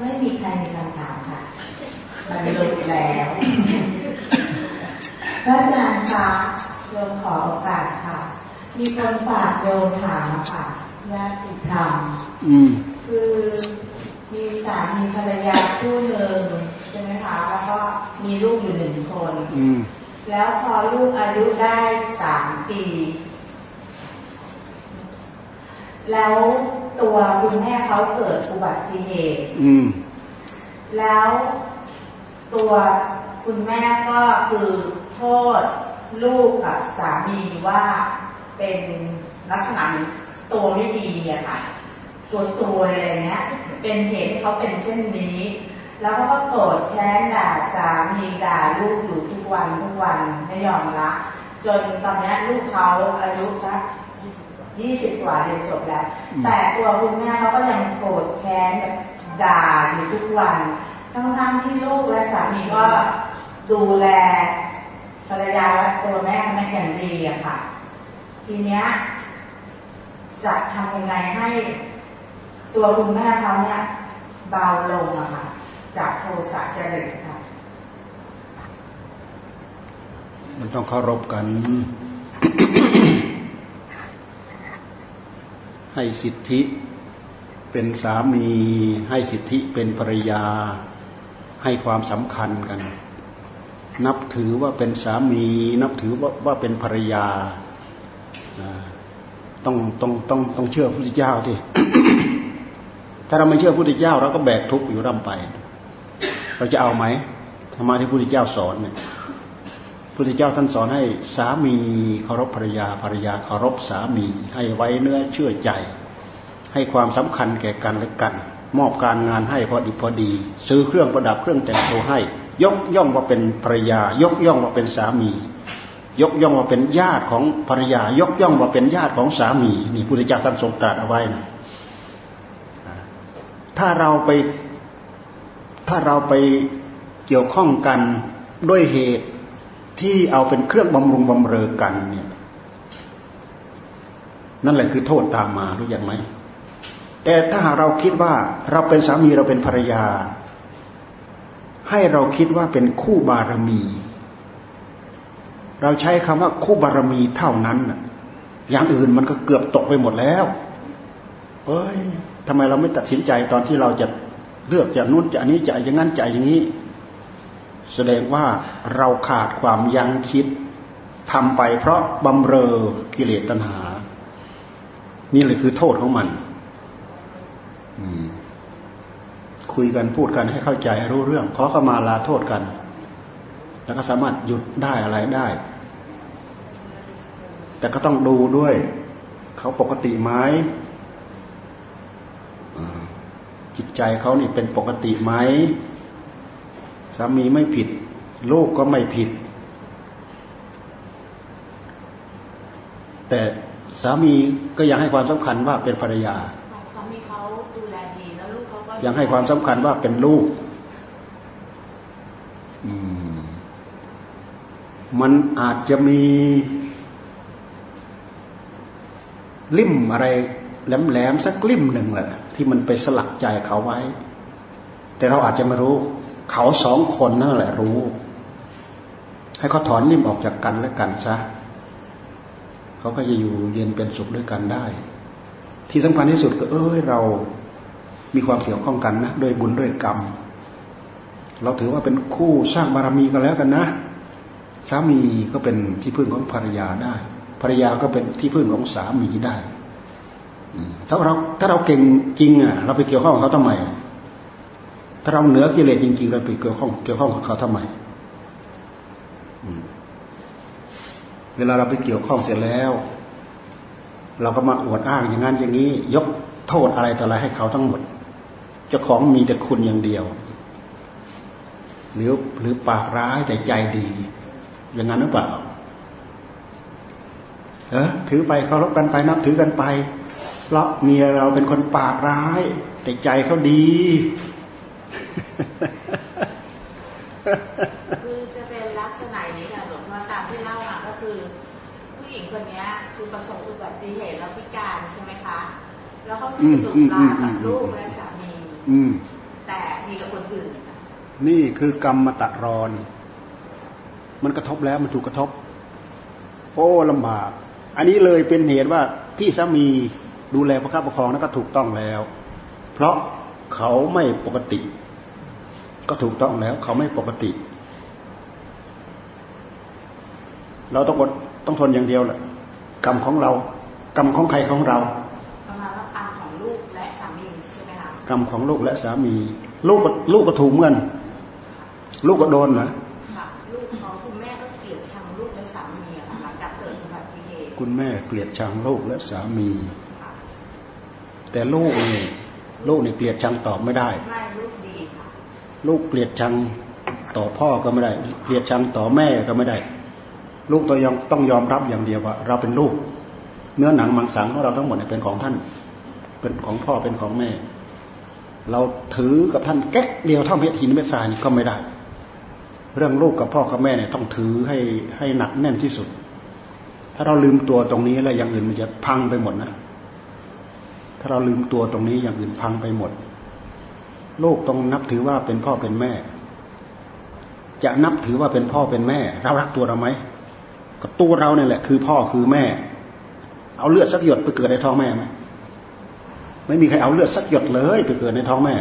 ไม่มีใครมีคำถามค่ะมันหลุดแล้วพระอาจารย์คะโยมขอโอกาสค่ะ มีคนฝากโยมถามค่ะญาติธรรมอืมคือมีสามีภรรยาคู่หนึ่งใช่ไหมคะ แล้วก็มีลูกอยู่หนึ่งคนอืมแล้วพอลูกอายุได้สามปี แล้ว ตัวคุณแม่เขาเกิดอุบัติเหตุอืมแล้วตัวคุณแม่ก็คือโทษลูกกับสามีว่าเป็นลักษณะเหมือนตัวไม่ดีอะค่ะตัวตัวอะไรเงี้ย เป็นเหตุให้เขาเป็นเช่นนี้ แล้วเขาก็โกรธแค้นด่าสามีด่าลูกอยู่ทุกวันทุกวันไม่ยอมละจนตอนเนี้ยลูกเขาอายุสัก ยี่สิบกว่าเรียนจบแล้วอืมแต่ตัวคุณแม่เขาก็ยังโกรธแค้นแบบด่าอยู่ทุกวันทั้งๆที่ลูกและสามีก็ดูแลภรรยาและตัวแม่เขาเป็นอย่างดีอะค่ะ ทีเนี้ยจะทำยังไงให้ ตัวคุณแม่เขาเนี่ยเบาลงอะค่ะ จากโทสะจริตค่ะมันต้องเคารพกัน ให้สิทธิเป็นสามี ให้สิทธิเป็นภรรยา ให้ความสำคัญกัน นับถือว่าเป็นสามี นับถือว่าว่าเป็นภรรยาต้องต้องต้องต้องเชื่อพระพุทธเจ้าที่ถ้าเราไม่เชื่อพระพุทธเจ้าเราก็แบกทุกข์อยู่ร่ำไป เราจะเอาไหมธรรมะที่พระพุทธเจ้าสอนเนี่ย พุทธเจ้าท่านสอนให้สามีเคารพภรรยาภรรยาเคารพสามี ให้ไว้เนื้อเชื่อใจ ให้ความสำคัญแก่กันและกัน มอบการงานให้พอดีพอดี ซื้อเครื่องประดับเครื่องแต่งตัวให้ ยกย่องว่าเป็นภรรยา ยกย่องว่าเป็นสามี ยกย่องว่าเป็นญาติของภรรยา ยกย่องว่าเป็นญาติของสามี นี่พุทธเจ้าท่านทรงตรัสเอาไว้นะถ้าเราไปถ้าเราไปเกี่ยวข้องกันด้วยเหตุ ที่เอาเป็นเครื่องบำรุงบำเรอกันเนี่ย นั่นแหละคือโทษตามมารู้ย่างไหมแต่ถ้าหากเราคิดว่าเราเป็นสามีเราเป็นภรรยา ให้เราคิดว่าเป็นคู่บารมี เราใช้คำว่าคู่บารมีเท่านั้นอย่างอื่นมันก็เกือบตกไปหมดแล้ว เอ้ยทำไมเราไม่ตัดสินใจตอนที่เราจะเลือกจะนู้นจะนนี้จะอย่างนั้นจะอย่างนี้ แสดงว่าเราขาดความยั้งคิดทำไปเพราะบำเรอกิเลสตัณหา นี่เลยคือโทษของมันอืมคุยกันพูดกันให้เข้าใจรู้เรื่องขอเข้ามาลาโทษกัน แล้วก็สามารถหยุดได้อะไรได้ แต่ก็ต้องดูด้วย เขาปกติไหมจิตใจเขานี่เป็นปกติไหม สามีไม่ผิด ลูกก็ไม่ผิด แต่สามีก็ยังให้ความสำคัญว่าเป็นภรรยาสามีเขาดูแลดีแล้วลูกเขาก็ยังให้ความสำคัญว่าเป็นลูก อืม มันอาจจะมีลิ่มอะไรแหลมๆสักลิ่มหนึ่งแหละที่มันไปสลักใจเขาไว้ แต่เราอาจจะไม่รู้ เขาสองคนนั่นแหละรู้ ให้เขาถอนลิ่มออกจากกันและกันซะเขาก็จะอยู่เย็นเป็นสุขด้วยกันได้ ที่สำคัญที่สุดก็เอ้ยเรามีความเกี่ยวข้องกันนะด้วยบุญด้วยกรรม เราถือว่าเป็นคู่สร้างบารมีกันแล้วกันนะ สามีก็เป็นที่พึ่งของภรรยาได้ ภรรยาก็เป็นที่พึ่งของสามีได้ถ้าเราถ้าเราเก่งจริงอะ เราไปเกี่ยวข้องเขาทำไม ถ้าเราเหนือกิเลสจริงๆเราไปเกี่ยวข้องเกี่ยวข้องกับเขาทำไมอืมเวลาเราไปเกี่ยวข้องเสร็จแล้ว เราก็มาอวดอ้างอย่างนั้นอย่างนี้ ยกโทษอะไรต่ออะไรให้เขาทั้งหมดเจ้าของมีแต่คุณอย่างเดียว หรือหรือปากร้ายแต่ใจดี อย่างนั้นหรือเปล่าเออถือไปเคารพกันไปนับถือกันไปเพราะเมียเราเป็นคนปากร้าย แต่ใจเขาดี คือจะเป็นลักษณะนี้ค่ะหลวงพ่อตามที่เล่ามาก็คือ ผู้หญิงคนเนี้ยคือประสบอุบัติเหตุแล้วพิการใช่ไหมคะ แล้วเขามีกระดูกอืมลาอืมกับลูกอืมและสามีอืม แต่ดีกับคนอื่นนี่คือกรรมมาตัดรอน มันกระทบแล้วมันถูกกระทบ โอ้ลำบาก อันนี้เลยเป็นเหตุว่าที่สามีดูแลประคับประคองนั้นก็ถูกต้องแล้ว เพราะ เขาไม่ปกติ ก็ถูกต้องแล้ว เขาไม่ปกติ เราต้องอดต้องทนอย่างเดียวแหละกรรมของเรา กรรมของใครของเราประมาณว่ากรรมของลูกและสามีใช่ไหมคะกรรมของลูกและสามี ลูกก็ลูกก็ถูกเหมือนลูกก็โดนนะค่ะลูกเขาคุณแม่ก็เกลียดชังลูกและสามีอะค่ะหลังจากเกิดอุบัติเหตุคุณแม่เกลียดชังลูกและสามีค่ะแต่ลูกนี่ ลูกนี่เกลียดชังตอบไม่ได้ไม่ลูกดีค่ะลูกเกลียดชังต่อพ่อก็ไม่ได้ เกลียดชังต่อแม่ก็ไม่ได้ ลูกต้องยอมต้องยอมรับอย่างเดียวว่า เราเป็นลูก เนื้อหนังมังสังของเราทั้งหมดเนี่ยเป็นของท่าน เป็นของพ่อเป็นของแม่ เราถือกับท่านแก๊กเดียวเท่าเม็ดหินเม็ดทรายนี่ก็ไม่ได้ เรื่องลูกกับพ่อกับแม่เนี่ยต้องถือให้ให้หนักแน่นที่สุด ถ้าเราลืมตัวตรงนี้แล้วอย่างอื่นมันจะพังไปหมดนะ ถ้าเราลืมตัวตรงนี้อย่างอื่นพังไปหมด โลกต้องนับถือว่าเป็นพ่อเป็นแม่ จะนับถือว่าเป็นพ่อเป็นแม่ เรารักตัวเราไหมก็ตัวเราเนี่ยแหละ คือพ่อคือแม่ เอาเลือดสักหยดไปเกิดในท้องแม่ไหมไม่มีใครเอาเลือดสักหยดเลยไปเกิดในท้องแม่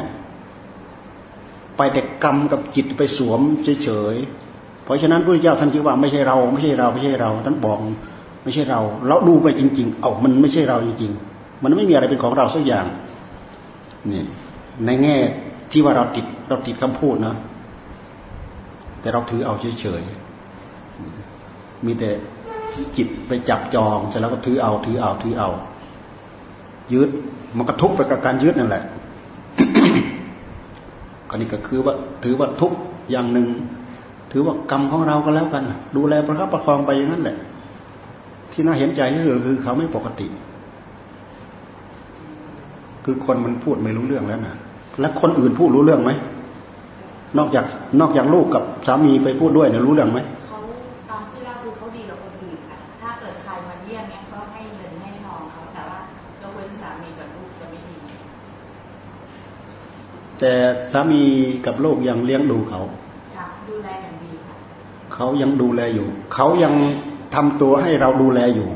ไปแต่กรรมกับจิตไปสวมเฉยๆเพราะฉะนั้นพระเจ้าท่านจึงว่าไม่ใช่เรา ไม่ใช่เราไม่ใช่เราท่านบอกไม่ใช่เรา เราดูไปจริง ๆ เอามันไม่ใช่เราจริงๆ มันไม่มีอะไรเป็นของเราสักอย่างนี่ในแง่ที่ว่าเราติดเราติดคำพูดนะ แต่เราถือเอาเฉยๆมีแต่จิตไปจับจองเสร็จแล้วก็ถือเอาถือเอาถือเอา ยึดมันกระทุกไปกับการยึดนั่นแหละก็นี่ก็คือว่าถือว่าทุกอย่างหนึ่ง ถือว่ากรรมของเราก็แล้วกัน ดูแลประคับประคองไปอย่างนั้นแหละ ที่น่าเห็นใจที่สุดคือเขาไม่ปกติ คือคนมันพูดไม่รู้เรื่องแล้วนะแล้วคนอื่นพูดรู้เรื่องไหมนอกจากนอกจากลูกกับสามีไปพูดด้วยเนี่ยรู้เรื่องไหมเขาตอนที่เราดูเขาดีกับคนอื่นค่ะถ้าเกิดใครมาเยี่ยมเนี่ยก็ให้เงินให้ทองเขาแต่ว่ายกเว้นสามีกับลูกจะไม่ดี แต่สามีกับลูกยังเลี้ยงดูเขาค่ะดูแลอย่างดีค่ะเขายังดูแลอยู่ เขายังทำตัวให้เราดูแลอยู่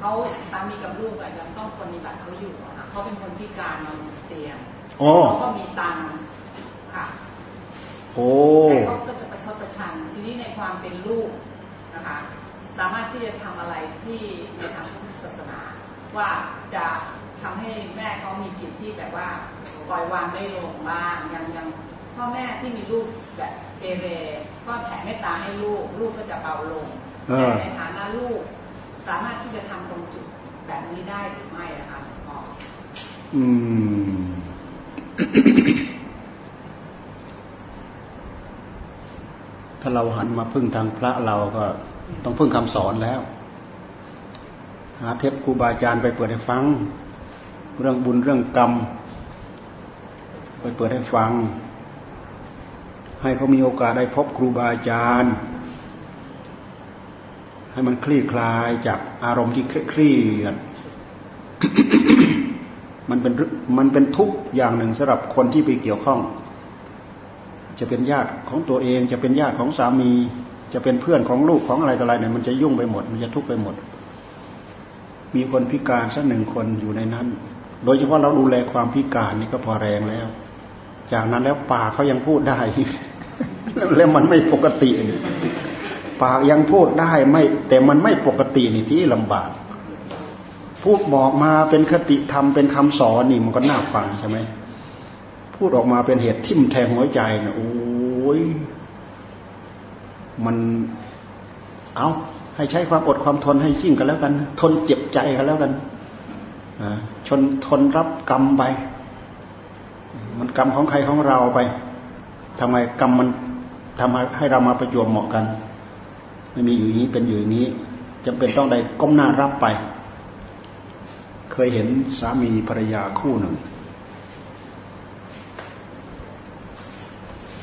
เขาสามีกับลูกอะยังต้องปฏิบัติเขาอยู่อะค่ะเขาเป็นคนพิ การนอนเตียงอ๋อเขาก็มีตังค์ค่ะโอ้แต่เขาก็จะประชดประชัน ทีนี้ในความเป็นลูกนะคะ สามารถที่จะทำอะไรที่ในทางพุทธศาสนา ว่าจะทำให้แม่เขามีจิตที่แบบว่าปล่อยวางได้ลงบ้างยังยังพ่อแม่ที่มีลูกแบบเกเรก็แผ่เมตตาให้ลูก ลูกก็จะเบาลงเออแต่ในฐานะลูก สามารถที่จะทำตรงจุดแบบนี้ได้หรือไม่นะคะหลวงพ่ อืม ถ้าเราหันมาพึ่งทางพระเราก็ต้องพึ่งคำสอนแล้ว หาเทปครูบาอาจารย์ไปเปิดให้ฟัง เรื่องบุญเรื่องกรรม ไปเปิดให้ฟัง ให้เขามีโอกาสได้พบครูบาอาจารย์ ให้มันคลี่คลายจากอารมณ์ที่เครียด มันเป็นมันเป็นทุกข์อย่างหนึ่งสำหรับคนที่ไปเกี่ยวข้อง จะเป็นญาติของตัวเองจะเป็นญาติของสามี จะเป็นเพื่อนของลูกของอะไรต่ออะไรเนี่ยมันจะยุ่งไปหมด มันจะทุกข์ไปหมด มีคนพิการสักหนึ่งคนอยู่ในนั้น โดยเฉพาะเราดูแลความพิการนี่ก็พอแรงแล้ว จากนั้นแล้วปากเขายังพูดได้ แล้วมันไม่ปกติปากยังพูดได้ไม่ แต่มันไม่ปกตินี่ที่ลำบาก พูดบอกมาเป็นคติธรรมเป็นคำสอนนี่มันก็น่าฟังใช่ไหมพูดออกมาเป็นเหตุทิ่มแทงหัวใจนะโอ้ยมันเอาให้ใช้ความอดความทนให้ยิ่งกันแล้วกัน ทนเจ็บใจกันแล้วกันชนทนรับกรรมไป มันกรรมของใครของเราไปทำไมกรรมมันทำให้เรามาประจวบเหมาะกัน ไม่มีอยู่นี้เป็นอยู่นี้จำเป็นต้องได้ก้มหน้ารับไป ยเห็นสามีภรรยาคู่หนึ่ง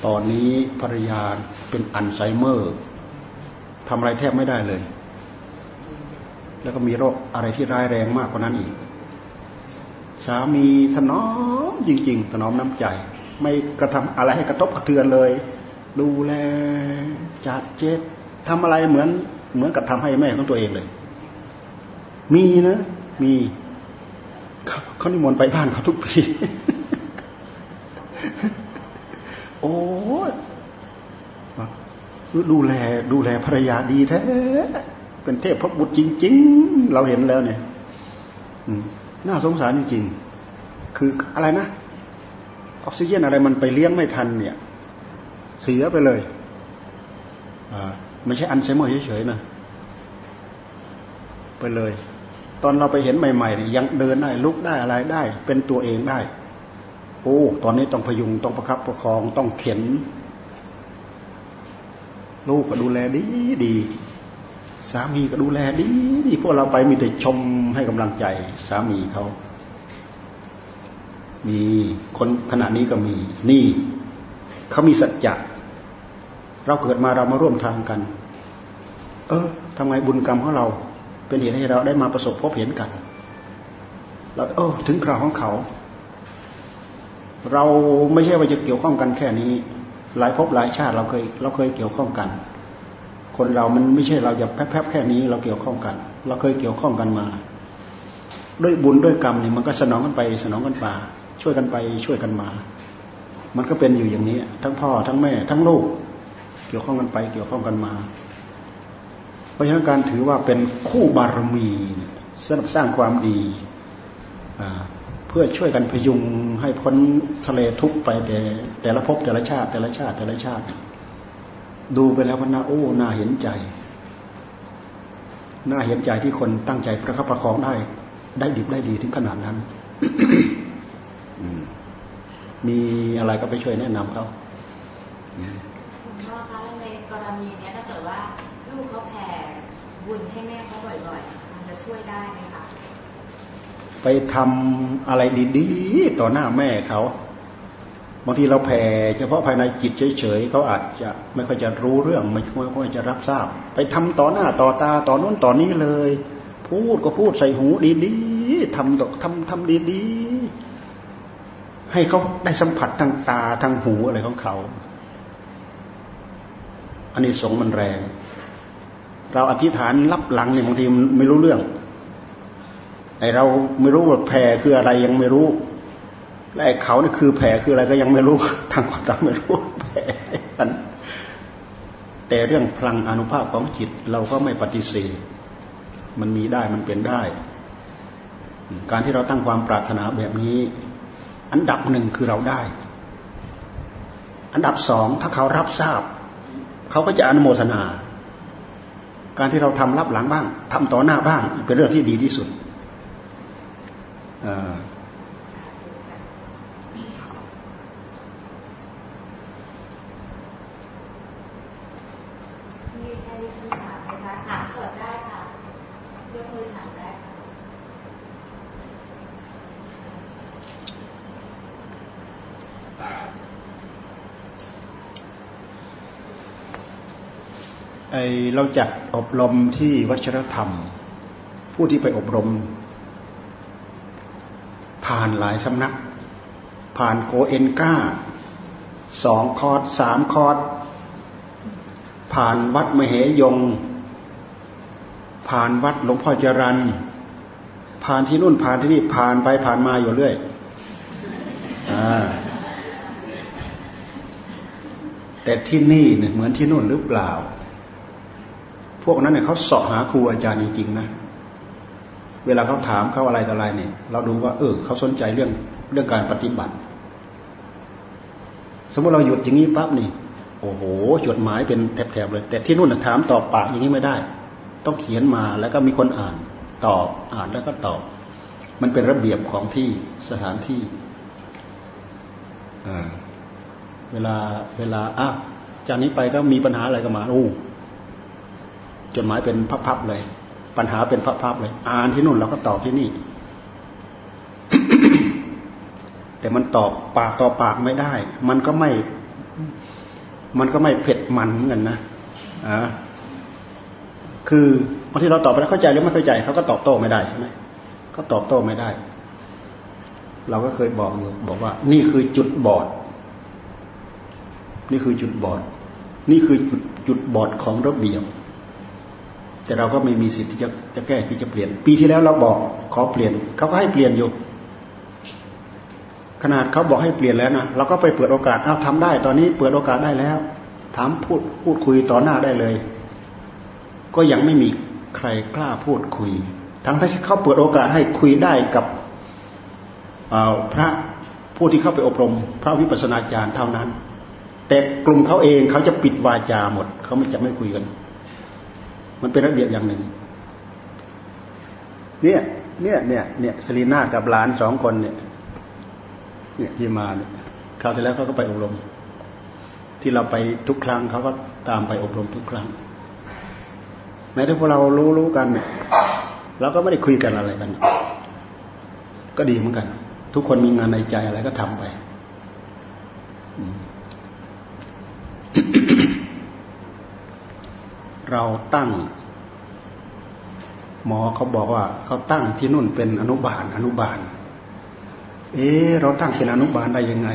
ตอนนี้ภรรยาเป็นอัลไซเมอร์ทำอะไรแทบไม่ได้เลย แล้วก็มีโรคอะไรที่ร้ายแรงมากกว่านั้นอีก สามีถนอมจริง ๆ ถนอมน้ำใจ ไม่กระทำอะไรให้กระทบกระเทือนเลย ดูแลจัดเจ็ดทำอะไรเหมือนเหมือนกับทำให้แม่ของตัวเองเลย มีนะ มี เขานิมนต์ไปบ้านเขาทุกปี โอ้ดูแลดูแลภรรยาดีแท้ เป็นเทพพระบุตรจริง ๆ เราเห็นแล้วเนี่ยน่าสงสารจริงๆ คืออะไรนะ ออกซิเจนอะไรมันไปเลี้ยงไม่ทัน เนี่ย เสียไปเลยอ่าไม่ใช่อันไซเมอร์เฉยๆนะ ไปเลย ตอนเราไปเห็นใหม่ๆยังเดินได้ลุกได้อะไรได้ เป็นตัวเองได้ โอ้ ตอนนี้ต้องพยุงต้องประคับประคองต้องเข็น ลูกก็ดูแลดีดีสามีก็ดูแลดีดีพวกเราไปมีแต่ชมให้กำลังใจ สามีเขา มีคนขณะนี้ก็มี นี่เขามีสัจจะเราเกิดมาเรามาร่วมทางกัน เออทำไงบุญกรรมของเรา เป็นเหตุให้เราได้มาประสบพบเห็นกันเราเออถึงคราวของเขา เราไม่ใช่ว่าจะเกี่ยวข้องกันแค่นี้ หลายภพหลายชาติเราเคยเราเคยเกี่ยวข้องกัน คนเรามันไม่ใช่เราจะแป๊บๆแค่นี้ เราเกี่ยวข้องกัน เราเคยเกี่ยวข้องกันมา ด้วยบุญด้วยกรรมเนี่ยมันก็สนองกันไปสนองกันมาช่วยกันไปช่วยกันมา มันก็เป็นอยู่อย่างนี้ ทั้งพ่อทั้งแม่ ทั้งลูก เกี่ยวข้องกันไป เกี่ยวข้องกันมา เพราะฉะนั้นการถือว่าเป็นคู่บารมีสนับสร้างความดีเพื่อช่วยกันพยุงให้พ้นทะเลทุกไปแต่แต่ละภพแต่ละชาติ แต่ละชาติแต่ละชาติ ดูไปแล้วมันน่าโอ้น่าเห็นใจน่าเห็นใจที่คนตั้งใจประคับประคองได้ ได้ดิบได้ดีถึงขนาดนั้นมีอะไรก็ไปช่วยแนะนำเขาคุณพ่อคะในกรณีนี้ถ้าเกิดว่าลูกเขาแผ่ บุญให้แม่เขาบ่อยๆมันจะช่วยได้ไหมคะไปทำอะไรดีๆต่อหน้าแม่เขาบางทีเราแผ่เฉพาะภายในจิตเฉยๆเขาอาจจะไม่ค่อยจะรู้เรื่องไม่ค่อยจะรับทราบ ไปทำต่อหน้าต่อตาต่อนู้นต่อนี้เลย พูดก็พูดใส่หูดีๆทำตทำทำดีๆให้เขาได้สัมผัสทางตาทางหูอะไรของเขาอันนี้สงมันแรง เราอธิษฐานรับหลังเนี่ยบางทีมันไม่รู้เรื่องไอเราไม่รู้ว่าแผ่คืออะไรยังไม่รู้และไอเขานี่คือแผลคืออะไรก็ยังไม่รู้ทางความจำไม่รู้แผลกันแต่เรื่องพลังอนุภาพของจิตเราก็ไม่ปฏิเสธมันมีได้มันเป็นได้ การที่เราตั้งความปรารถนาแบบนี้ อันดับหนึ่งคือเราได้ อันดับสองถ้าเขารับทราบ เขาก็จะอนุโมทนา การที่เราทำรับหลังบ้างทำต่อหน้าบ้าง เป็นเรื่องที่ดีที่สุดไอเราจัด อบรมที่วัชรธรรม ผู้ที่ไปอบรม ผ่านหลายสำนัก ผ่านโกเอนก้าสองคอร์สสามคอร์สผ่านวัดมเหยง ผ่านวัดหลวงพ่อจรันผ่านที่นู่นผ่านที่นี่ผ่านไปผ่านมาอยู่เรื่อยแต่ที่นี่เหมือนที่นู่นหรือเปล่า พวกนั้นเนี่ยเขาสอบหาครูอาจารย์จริงๆนะเวลาเขาถามเขาอะไรต่ออะไรเนี่ย เราดูว่า เออเขาสนใจเรื่องเรื่องการปฏิบัติ สมมติเราหยุดอย่างนี้ปั๊บนี่โอ้โหจดหมายเป็นแถบๆเลย แต่ที่นู่นถามตอบปากอย่างนี้ไม่ได้ ต้องเขียนมาแล้วก็มีคนอ่านตอบอ่านแล้วก็ตอบ มันเป็นระเบียบของที่สถานที่เวลาเวลาอะจากนี้ไปก็มีปัญหาอะไรก็มาโอ้ จดหมายเป็นพับๆเลย ปัญหาเป็นพับๆเลย อ่านที่นู่นเราก็ตอบที่นี่ แต่มันตอบปากต่อปากไม่ได้ มันก็ไม่ มันก็ไม่เผ็ดมันเหมือนกันนะอ่าคือบางทีเราตอบไปแล้วเข้าใจหรือไม่เข้าใจเขาก็ตอบโต้ไม่ได้ใช่ไหมเขาตอบโต้ไม่ได้ เราก็เคยบอกอยู่บอกว่า นี่คือจุดบอด นี่คือจุดบอด นี่คือจุดจุดบอดของระเบียบ แต่เราก็ไม่มีสิทธิ์ที่จะจะแก้ที่จะเปลี่ยน ปีที่แล้วเราบอกขอเปลี่ยนเขาก็ให้เปลี่ยนอยู่ ขนาดเขาบอกให้เปลี่ยนแล้วนะเราก็ไปเปิดโอกาสเอาทำได้ ตอนนี้เปิดโอกาสได้แล้ว ถามพูดพูดคุยต่อหน้าได้เลย ก็ยังไม่มีใครกล้าพูดคุย ทั้งที่เขาเปิดโอกาสให้คุยได้กับพระผู้ที่เข้าไปอบรม พระวิปัสสนาจารย์เท่านั้น แต่กลุ่มเขาเองเขาจะปิดวาจาหมดเขาไม่จะไม่คุยกัน มันเป็นระเบียบอย่างหนึ่ง เนี่ย เนี่ยเนี่ยเนี่ยสลีนากับหลานสองคนเนี่ย เนี่ยที่มาเนี่ยคราวที่แล้วเขาก็ไปอบรม ที่เราไปทุกครั้งเขาก็ตามไปอบรมทุกครั้งแม้ถ้าพวกเรารู้รู้กันเนี่ยเราก็ไม่ได้คุยกันอะไรกัน ก็ดีเหมือนกัน ทุกคนมีงานในใจอะไรก็ทำไป เราตั้ง หมอเขาบอกว่าเขาตั้งที่นู่นเป็นอนุบาลอนุบาล เอ๊เราตั้งเป็นอนุบาลได้ยังไง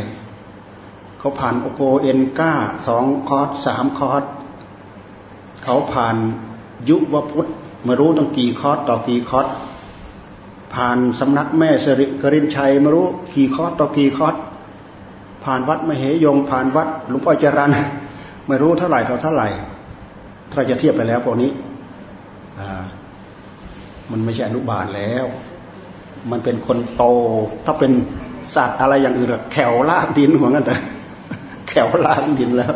เขาผ่านโอโกเอ็นก้าสองคอร์สสามคอร์สเขาผ่านยุวพุทธมารู้ตั้งกี่คอร์สต่อกี่คอร์สผ่านสำนักแม่สิริกรินชัยมารู้กี่คอร์สต่อกี่คอร์สผ่านวัดมเหยงคณ์ผ่านวัดหลวงพ่อจรัญไม่รู้เท่าไหร่เท่าเท่าไหร่ ถ้าจะเทียบไปแล้วพวกนี้มันไม่ใช่อนุบาลแล้ว มันเป็นคนโต ถ้าเป็นสัตว์อะไรอย่างอื่นแขวลากดินหัวงั้นแต่แขวลากดินแล้ว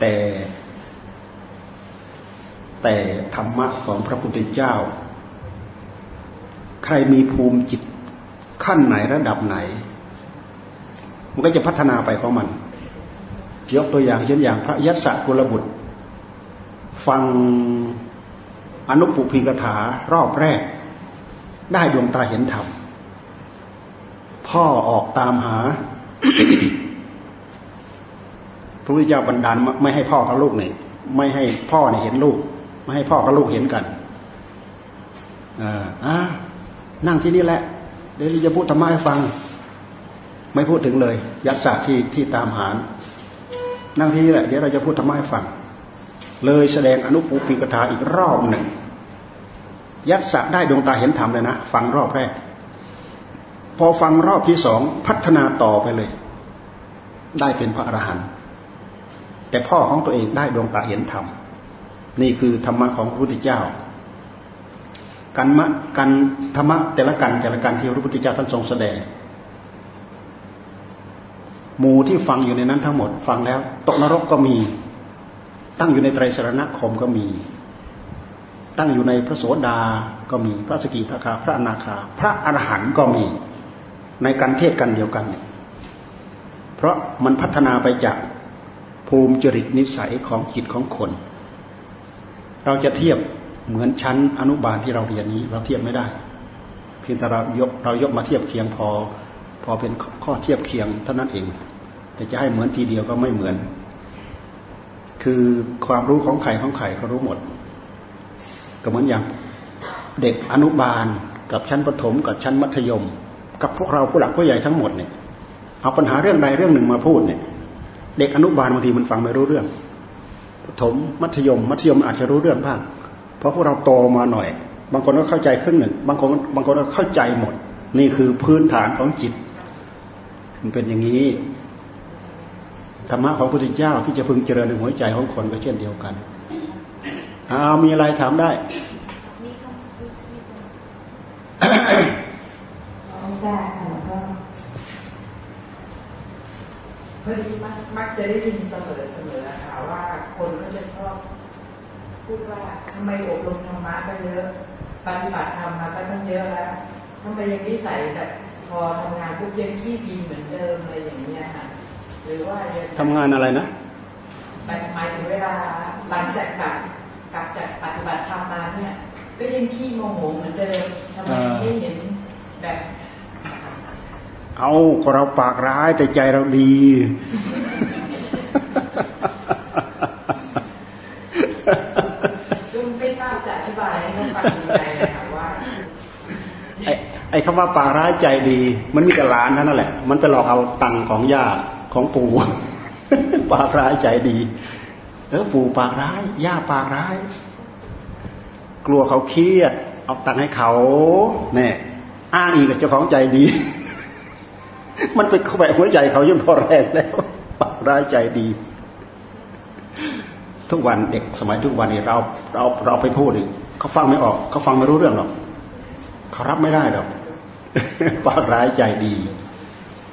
แต่ แต่ธรรมะของพระพุทธเจ้า ใครมีภูมิจิตขั้นไหนระดับไหน มันก็จะพัฒนาไปของมัน ยกตัวอย่างเช่นอย่างพระยัสสกุลบุตร ฟังอนุปุพิกถารอบแรก ได้ดวงตาเห็นธรรมพ่อออกตามหา พระพุทธเจ้าบันดาลไม่ให้พ่อกับลูกเนี่ยไม่ให้พ่อเนี่ยเห็นลูก ไม่ให้พ่อกับลูกเห็นกันอ่านั่งที่นี่แหละ เดี๋ยวจะพูดธรรมะให้ฟัง ไม่พูดถึงเลย ยักษ์ศาสตร์ที่ที่ตามหา นั่งที่นี่แหละเดี๋ยวเราจะพูดธรรมะให้ฟัง เลยแสดงอนุปุปิกถาอีกรอบหนึ่ง ยักษาสตร์ได้ดวงตาเห็นธรรมเลยนะ ฟังรอบแรก พอฟังรอบที่สองพัฒนาต่อไปเลย ได้เป็นพระอรหันต์แต่พ่อของตัวเองได้ดวงตาเห็นธรรม นี่คือธรรมะของพระพุทธเจ้ากันมะกันธรรมะแต่ละกันแต่ละกันที่พระพุทธเจ้าท่านทรงแสดง หมู่ที่ฟังอยู่ในนั้นทั้งหมด ฟังแล้ว ตกนรกก็มี ตั้งอยู่ในไตรสรณคมก็มี ตั้งอยู่ในพระโสดาก็มี พระสกิทาคา พระอนาคา พระอรหันต์ก็มี ในการเทศกันเดียวกัน เพราะมันพัฒนาไปจากภูมิจริตนิสัยของจิตของคน เราจะเทียบเหมือนชั้นอนุบาลที่เราเรียนนี้ เราเทียบไม่ได้ เพียงแต่เรายกเรายกมาเทียบเคียงพอ พอเป็นข้อเทียบเคียงเท่านั้นเอง แต่จะให้เหมือนทีเดียวก็ไม่เหมือน คือความรู้ของใครของใครเขารู้หมด ก็เหมือนอย่างเด็กอนุบาลกับชั้นประถม กับชั้นมัธยม กับพวกเราผู้หลักผู้ใหญ่ทั้งหมดเนี่ยเอาปัญหาเรื่องใดเรื่องหนึ่งมาพูดเนี่ย เด็กอนุบาลบางทีมันฟังไม่รู้เรื่องถมมัธยม มัธยมอาจจะรู้เรื่องบ้างเพราะพวกเราโตมาหน่อย บางคนก็เข้าใจครึ่งหนึ่ง บางคนบางคนก็เข้าใจหมด นี่คือพื้นฐานของจิต มันเป็นอย่างนี้ ธรรมะของพระพุทธเจ้าที่จะพึงเจริญในหัวใจของคนก็เช่นเดียวกันเอามีอะไรถามได้พอดีมักมักจะได้ยินเสมอเสมอค่ะว่าคนก็จะชอบพูดว่าทำไมอบรมธรรมะก็เยอะปฏิบัติธรรมมาก็ตั้งเยอะแล้วทำไมยังนิสัยแบบพอทำงานพวกยังขี้บีเหมือนเดิมอะไรอย่างเงี้ยค่ะ ทำงานอะไรนะหมายหมายถึงเวลาหลังจากกลับกลับจากปฏิบัติธรรมมาเนี่ยก็ยังขี้โมโหเหมือนเดิมทำไมไม่เห็นแบบ เอาเราปากร้ายแต่ใจเราดี จุงไม่ทราบจะอธิบายให้ฟังยังไงนะคะว่าไอ้ไอ้คำว่าปากร้ายใจดี มันมีแต่หลานนั่นแหละ มันไปหลอกเอาตังของย่า ของปู่ปากร้ายใจดีเออปู่ปากร้ายย่าปากร้าย กลัวเขาเครียด เอาตังให้เขาเนี่ยอ้างอีกกับเจ้าของใจดี มันไปเข้าไปหัวใจเขายิ่งพอแรงแล้วปากร้ายใจดี ทุกวันเด็กสมัยทุกวันนี้เราเราเราไปพูดอีกเขาฟังไม่ออก เขาฟังไม่รู้เรื่องหรอกเขารับไม่ได้หรอกปากร้ายใจดี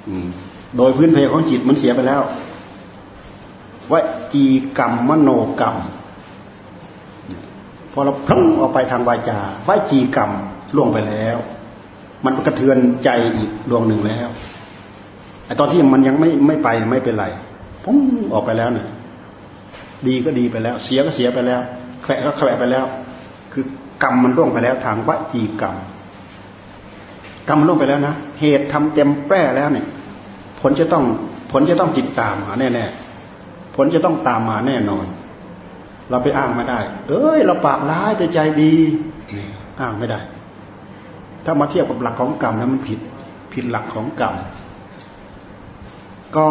อืม โดยพื้นเพของจิตมันเสียไปแล้ววจีกรรมมโนกรรม พอเราพุ่งออกไปทางวาจาวจีกรรมล่วงไปแล้ว มันกระเทือนใจอีกดวงหนึ่งแล้วไอ้ตอนที่มันยังไม่ไม่ไปไม่เป็นไรพุ่งออกไปแล้วเนี่ยดีก็ดีไปแล้ว เสียก็เสียไปแล้วแขวะก็แขวะไปแล้ว คือกรรมมันล่วงไปแล้วทางวจีกรรมกรรมมันล่วงไปแล้วนะเหตุทำเต็มแปร่แล้วเนี่ย ผลจะต้องผลจะต้องติดตามมาแน่ๆผลจะต้องตามมาแน่นอน เราไปอ้างไม่ได้ เอ้ย เราปากร้ายแต่ใจดีอ้างไม่ได้ ถ้ามาเทียบกับหลักของกรรมแล้วมันผิดผิดหลักของกรรมก็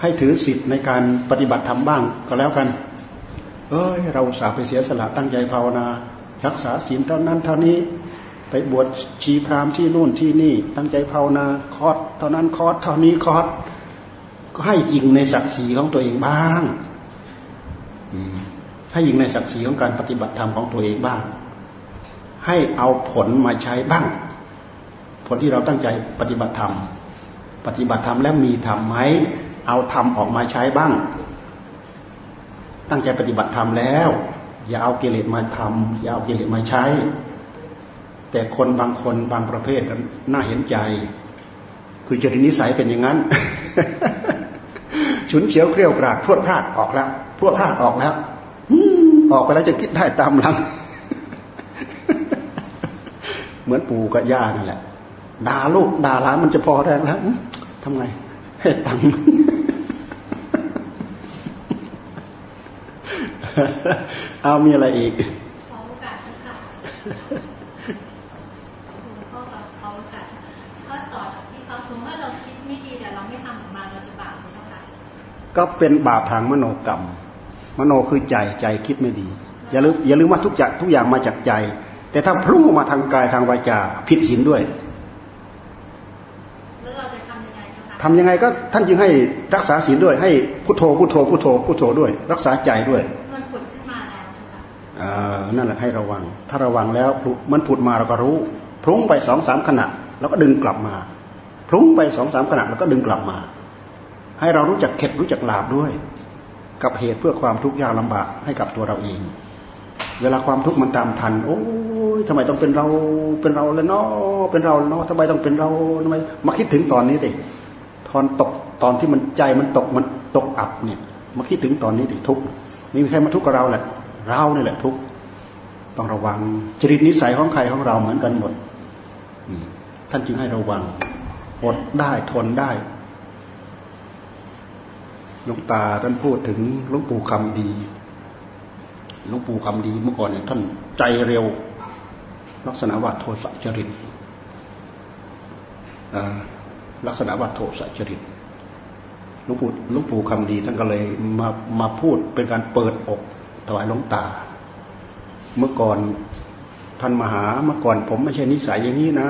ให้ถือสิทธิ์ในการปฏิบัติธรรมบ้างก็แล้วกัน เอ้ย เราสาไปเสียสละตั้งใจภาวนา รักษาศีลเท่านั้นเท่านี้ ไปบวชชีพราหมณ์ที่นู่นที่นี่ ตั้งใจภาวนาคอร์สเท่านั้นคอร์สเท่านี้คอร์สก็ให้ยิงในศักดิ์ศรีของตัวเองบ้างให้ยิงในศักดิ์ศรีของการปฏิบัติธรรมของตัวเองบ้าง ให้เอาผลมาใช้บ้าง ผลที่เราตั้งใจปฏิบัติธรรม ปฏิบัติธรรมแล้วมีธรรมไหมเอาธรรมออกมาใช้บ้าง ตั้งใจปฏิบัติธรรมแล้ว อย่าเอากิเลสมาทำอย่าเอากิเลสมาใช้ แต่คนบางคนบางประเภทน่าเห็นใจ คือจริตนิสัยเป็นอย่างนั้น ฉุนเฉียวเกลียวกราดพวดพลาดออกแล้วพวดพลาดออกแล้วออกไปแล้วจะคิดได้ตามหลัง เหมือนปู่กับย่านั่นแหละด่าลูกด่าหลานมันจะพอแรงแล้วทำไงให้ตังค์เอามีอะไรอีกขอโอกาสค่ะ ก็เป็นบาปทางมโนกรรม มโนคือใจใจคิดไม่ดี อย่าลืมอย่าลืมว่าทุกอย่างทุกอย่างมาจากใจ แต่ถ้าพุ่งมาทางกายทางวาจาผิดศีลด้วยทำยังไงก็ท่านจึงให้รักษาศีลด้วย ให้พุทโธพุทโธพุทโธพุทโธด้วย รักษาใจด้วยมันผุดขึ้นมาแล้วอ่านั่นแหละให้ระวัง ถ้าระวังแล้วมันผุดมาเราก็รู้พุ่งไปสองสามขณะ แล้วก็ดึงกลับมาพุ่งไปสองสามขณะแล้วก็ดึงกลับมา ให้เรารู้จักเข็ดรู้จักหลาบด้วย กับเหตุเพื่อความทุกข์ยากลาบากให้กับตัวเราเอง เวลาความทุกข์มันตามทัน โอ้ยทำไมต้องเป็นเราเป็นเราแล้วเนาะเป็นเราเนาะทำไมต้องเป็นเราทำไมมาคิดถึงตอนนี้ดิตอนตกตอนที่มันใจมันตกมันตกอับเนี่ยมาคิดถึงตอนนี้ดิทุกข์มีใครมาทุกข์กับเราแหละเราเนี่ยแหละทุกข์ต้องระวังจริตนิสัยของใครของเราเหมือนกันหมดท่านจึงให้ระวังอดได้ทนได้ หลวงตาท่านพูดถึงหลวงปู่คำดีหลวงปู่คำดีเมื่อก่อนเนี่ยท่านใจเร็ว ลักษณะว่าโทสะจริตลักษณะว่าโทสะจริตหลวงปู่หลวงปู่คำดีท่านก็เลยมามาพูดเป็นการเปิดอกถวายหลวงตา เมื่อก่อนท่านมหาเมื่อก่อน ผมไม่ใช่นิสัยอย่างนี้นะ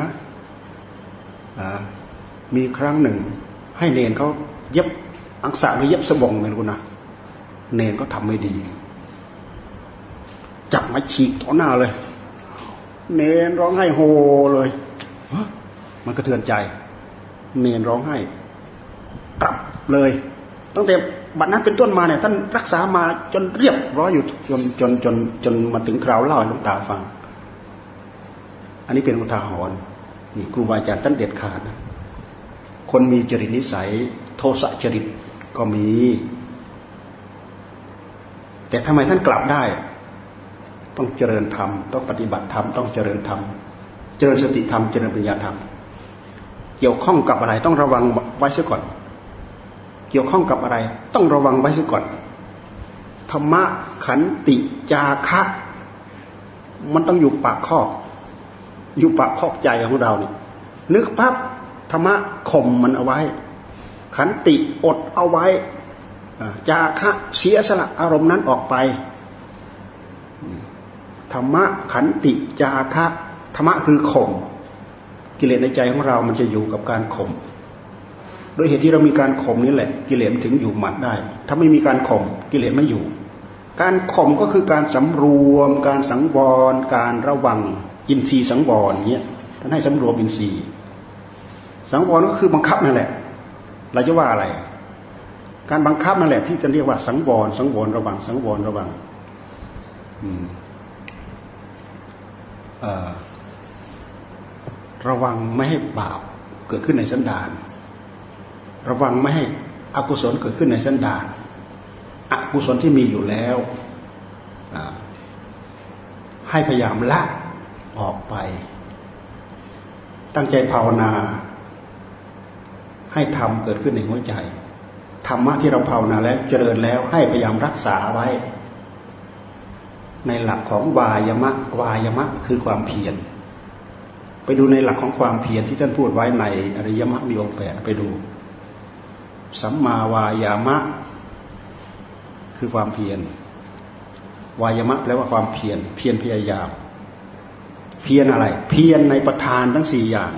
มีครั้งหนึ่ง ให้เนนเขาเย็บ อังสะหรือเย็บสบงไม่รู้นะเนนก็ทำไม่ดี จับมาฉีกต่อหน้าเลย เนนร้องไห้โฮเลยมันกระเทือนใจ เนนร้องไห้กลับเลย ตั้งแต่บัดนั้นเป็นต้นมาเนี่ยท่านรักษามาจนเรียบร้อยอยู่จนจนจนจนมาถึงคราวเล่าให้ลูกตาฟัง อันนี้เป็นอุทาหรณ์นี่ครูบาอาจารย์ท่านเด็ดขาดนะคนมีจริตนิสัย โทสะจริต ก็มี แต่ทำไมท่านกลับได้ ต้องเจริญธรรม ต้องปฏิบัติธรรม ต้องเจริญธรรม เจริญสติธรรม เจริญปัญญาธรรม เกี่ยวข้องกับอะไรต้องระวังไว้เสียก่อน เกี่ยวข้องกับอะไร ต้องระวังไว้เสียก่อน ธรรมะขันติจาคะ มันต้องอยู่ปากข้ออยู่ปากคอกใจของเราเนี่ยนึกปั๊บธรรมะข่มมันเอาไว้ ขันติอดเอาไว้จาคะเสียสละอารมณ์นั้นออกไปธรรมะขันติจาคะธรรมะคือข่มกิเลสในใจของเรามันจะอยู่กับการข่มโดยเหตุที่เรามีการข่มนี่แหละ กิเลสถึงอยู่หมัดได้ ถ้าไม่มีการข่มกิเลสไม่อยู่ การข่มก็คือการสำรวม การสังวร การระวัง อินทรีย์สังวรเนี้ยท่านให้สำรวมอินทรีย์ สังวรก็คือบังคับนั่นแหละ เราจะว่าอะไร การบังคับนั่นแหละที่จะเรียกว่าสังวรสังวรระวังสังวรระวังระวังไม่ให้บาปเกิดขึ้นในสันดาน ระวังไม่ให้อกุศลเกิดขึ้นในสันดานอกุศลที่มีอยู่แล้วให้พยายามละออกไป ตั้งใจภาวนา ให้ธรรมเกิดขึ้นในหัวใจธรรมะที่เราภาวนาแล้วเจริญแล้วให้พยายามรักษาไว้ ในหลักของวายมะวายมะคือความเพียรไปดูในหลักของความเพียรที่ท่านพูดไว้ในอริยมรรคมีองค์แปดไปดู สัมมาวายามะ คือความเพียรวายมะแปลว่าความเพียรเพียรพยายาม เพียรอะไร เพียรในประธานทั้งสี่อย่าง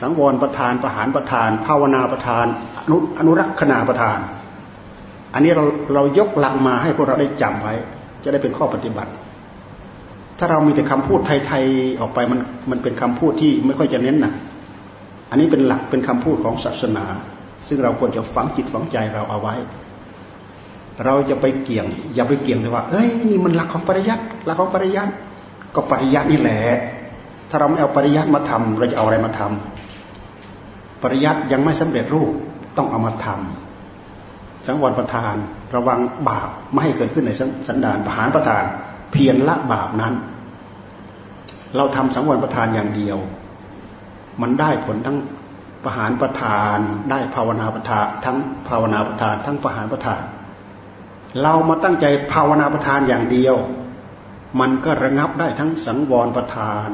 สังวรประธานประหารประธาน ภาวนาประธานอนุอนุรักษณาประธาน อันนี้เราเรายกหลักมาให้พวกเราได้จำไว้ จะได้เป็นข้อปฏิบัติ ถ้าเรามีแต่คำพูดไทยๆออกไปมันมันเป็นคำพูดที่ไม่ค่อยจะเน้นหนักอันนี้เป็นหลักเป็นคำพูดของศาสนา ซึ่งเราควรจะฝังจิตฝังใจเราเอาไว้ เราจะไปเกี่ยง อย่าไปเกี่ยงแต่ว่าเฮ้ยนี่มันหลักของปริยัติหลักของปริยัติก็ปริยัตินี่แหละถ้าเราไม่เอาปริยัติมาทำเราจะเอาอะไรมาทำ ปริยัติยังไม่สำเร็จรูปต้องเอามาทำสังวรประทาน ระวังบาปไม่ให้เกิดขึ้นในสันดานประหารประทาน เพียรละบาปนั้น เราทำสังวรประทานอย่างเดียว มันได้ผลทั้งประหารประทาน ได้ภาวนาประทานทั้งภาวนาประทาน ทั้งประหารประทาน เรามาตั้งใจภาวนาประทานอย่างเดียว มันก็ระงับได้ทั้งสังวรประทาน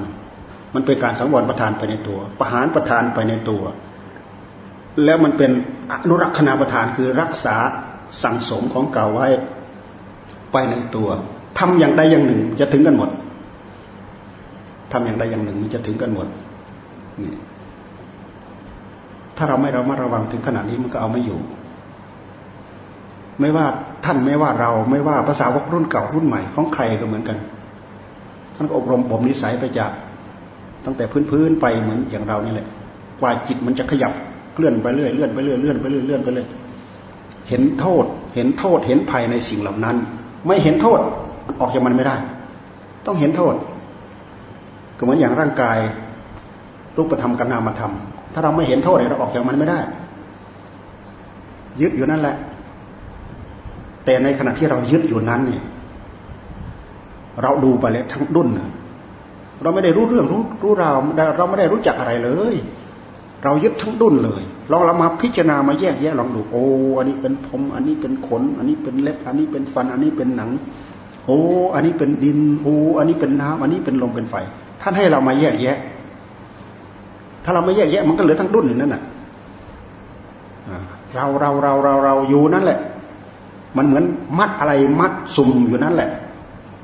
มันเป็นการสังวรประทานไปในตัว ประหารประทานไปในตัว แล้วมันเป็นอนุรักษณาประทานคือรักษาสั่งสมของเก่าไว้ไปในตัวทำอย่างใดอย่างหนึ่งจะถึงกันหมดทำอย่างใดอย่างหนึ่งจะถึงกันหมดนี่ถ้าเราไม่ระมัดระวังถึงขนาดนี้มันก็เอาไม่อยู่ ไม่ว่าท่านไม่ว่าเราไม่ว่าภาษาวกรุ่นเก่ารุ่นใหม่ของใครก็เหมือนกัน ท่านก็อบรมบ่มนิสัยไปจาก ตั้งแต่พื้นๆไปเหมือนอย่างเรานี่แหละกว่าจิตมันจะขยับ เคลื่อนไปเรื่อยเลื่อนไปเรื่อยเลื่อนไปเรื่อยเลื่อนไปเรื่อยเห็นโทษ เห็นโทษเห็นภัยในสิ่งเหล่านั้น ไม่เห็นโทษออกจากมันไม่ได้ ต้องเห็นโทษ ก็เหมือนอย่างร่างกายรูปธรรมกับนามธรรม ถ้าเราไม่เห็นโทษเราออกจากมันไม่ได้ ยึดอยู่นั่นแหละ แต่ในขณะที่เรายึดอยู่นั้นเนี่ยเราดูไปแล้วทั้งดุนเราไม่ได้รู้เรื่องรู้รู้ราวเราไม่ได้รู้จักอะไรเลย เรายึดทั้งดุนเลยลองเรามาพิจารณามาแยกแยะลองดูโอ้อันนี้เป็นผม อันนี้เป็นขน อันนี้เป็นเล็บ อันนี้เป็นฟัน อันนี้เป็นหนัง โอ้อันนี้เป็นดินโอ้อันนี้เป็นน้ำอันนี้เป็นลมเป็นไฟ ท่านให้เรามาแยกแยะ ถ้าเราไม่แยกแยะ มันก็เหลือทั้งดุนอยู่นั่นน่ะเราเราเราเราเราอยู่นั่นแหละ มันเหมือนมัดอะไรมัดสุ่มอยู่นั่นแหละ